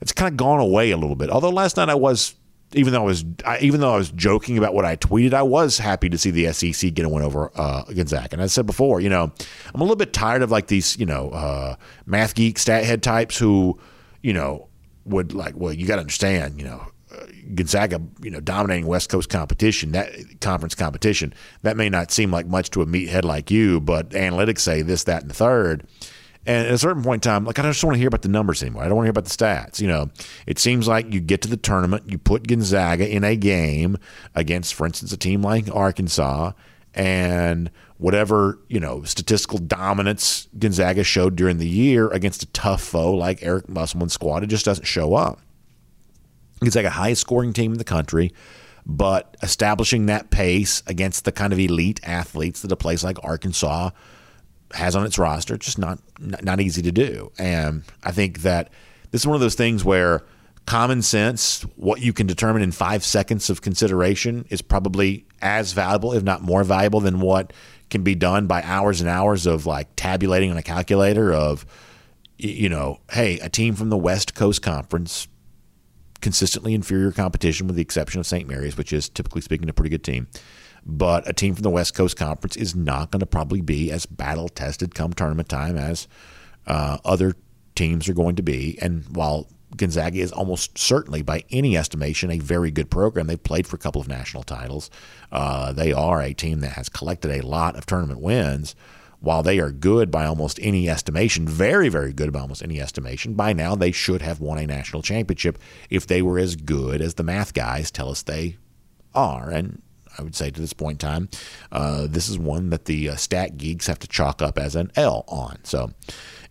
it's kind of gone away a little bit. Although last night I was even though I was I, even though I was joking about what I tweeted, I was happy to see the SEC get a win over uh, Gonzaga. And I said before, you know, I'm a little bit tired of like these, you know, uh, math geek stat head types who, you know, would like, well, you got to understand, you know, uh, Gonzaga, you know, dominating West Coast competition, that conference competition, that may not seem like much to a meathead like you, but analytics say this, that, and the third. And at a certain point in time, like I just want to hear about the numbers anymore. I don't want to hear about the stats. You know, it seems like you get to the tournament, you put Gonzaga in a game against, for instance, a team like Arkansas, and whatever you know statistical dominance Gonzaga showed during the year against a tough foe like Eric Musselman's squad, it just doesn't show up. It's like a highest scoring team in the country, but establishing that pace against the kind of elite athletes that a place like Arkansas has on its roster, just not not easy to do. And I think that this is one of those things where common sense, what you can determine in five seconds of consideration, is probably as valuable, if not more valuable, than what can be done by hours and hours of like tabulating on a calculator of, you know, hey, a team from the West Coast Conference, consistently inferior competition with the exception of St. Mary's, which is typically speaking a pretty good team. But a team from the West Coast Conference is not going to probably be as battle tested come tournament time as uh, other teams are going to be. And while Gonzaga is almost certainly, by any estimation, a very good program. They've played for a couple of national titles. Uh, they are a team that has collected a lot of tournament wins. While they are good by almost any estimation, very, very good by almost any estimation, by now they should have won a national championship if they were as good as the math guys tell us they are. And I would say to this point in time, uh, this is one that the uh, stat geeks have to chalk up as an L on. So,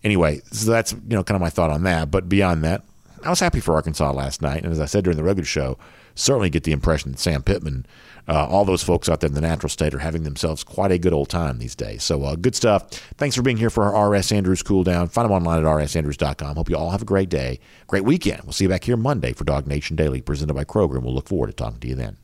anyway, so that's you know kind of my thought on that. But beyond that, I was happy for Arkansas last night, and as I said during the regular show, certainly get the impression that Sam Pittman, uh, all those folks out there in the natural state, are having themselves quite a good old time these days. So uh, good stuff. Thanks for being here for our RS Andrews cool down. Find them online at rsandrews.com. Hope you all have a great day, great weekend. We'll see you back here Monday for DawgNation Daily, presented by Kroger, and we'll look forward to talking to you then.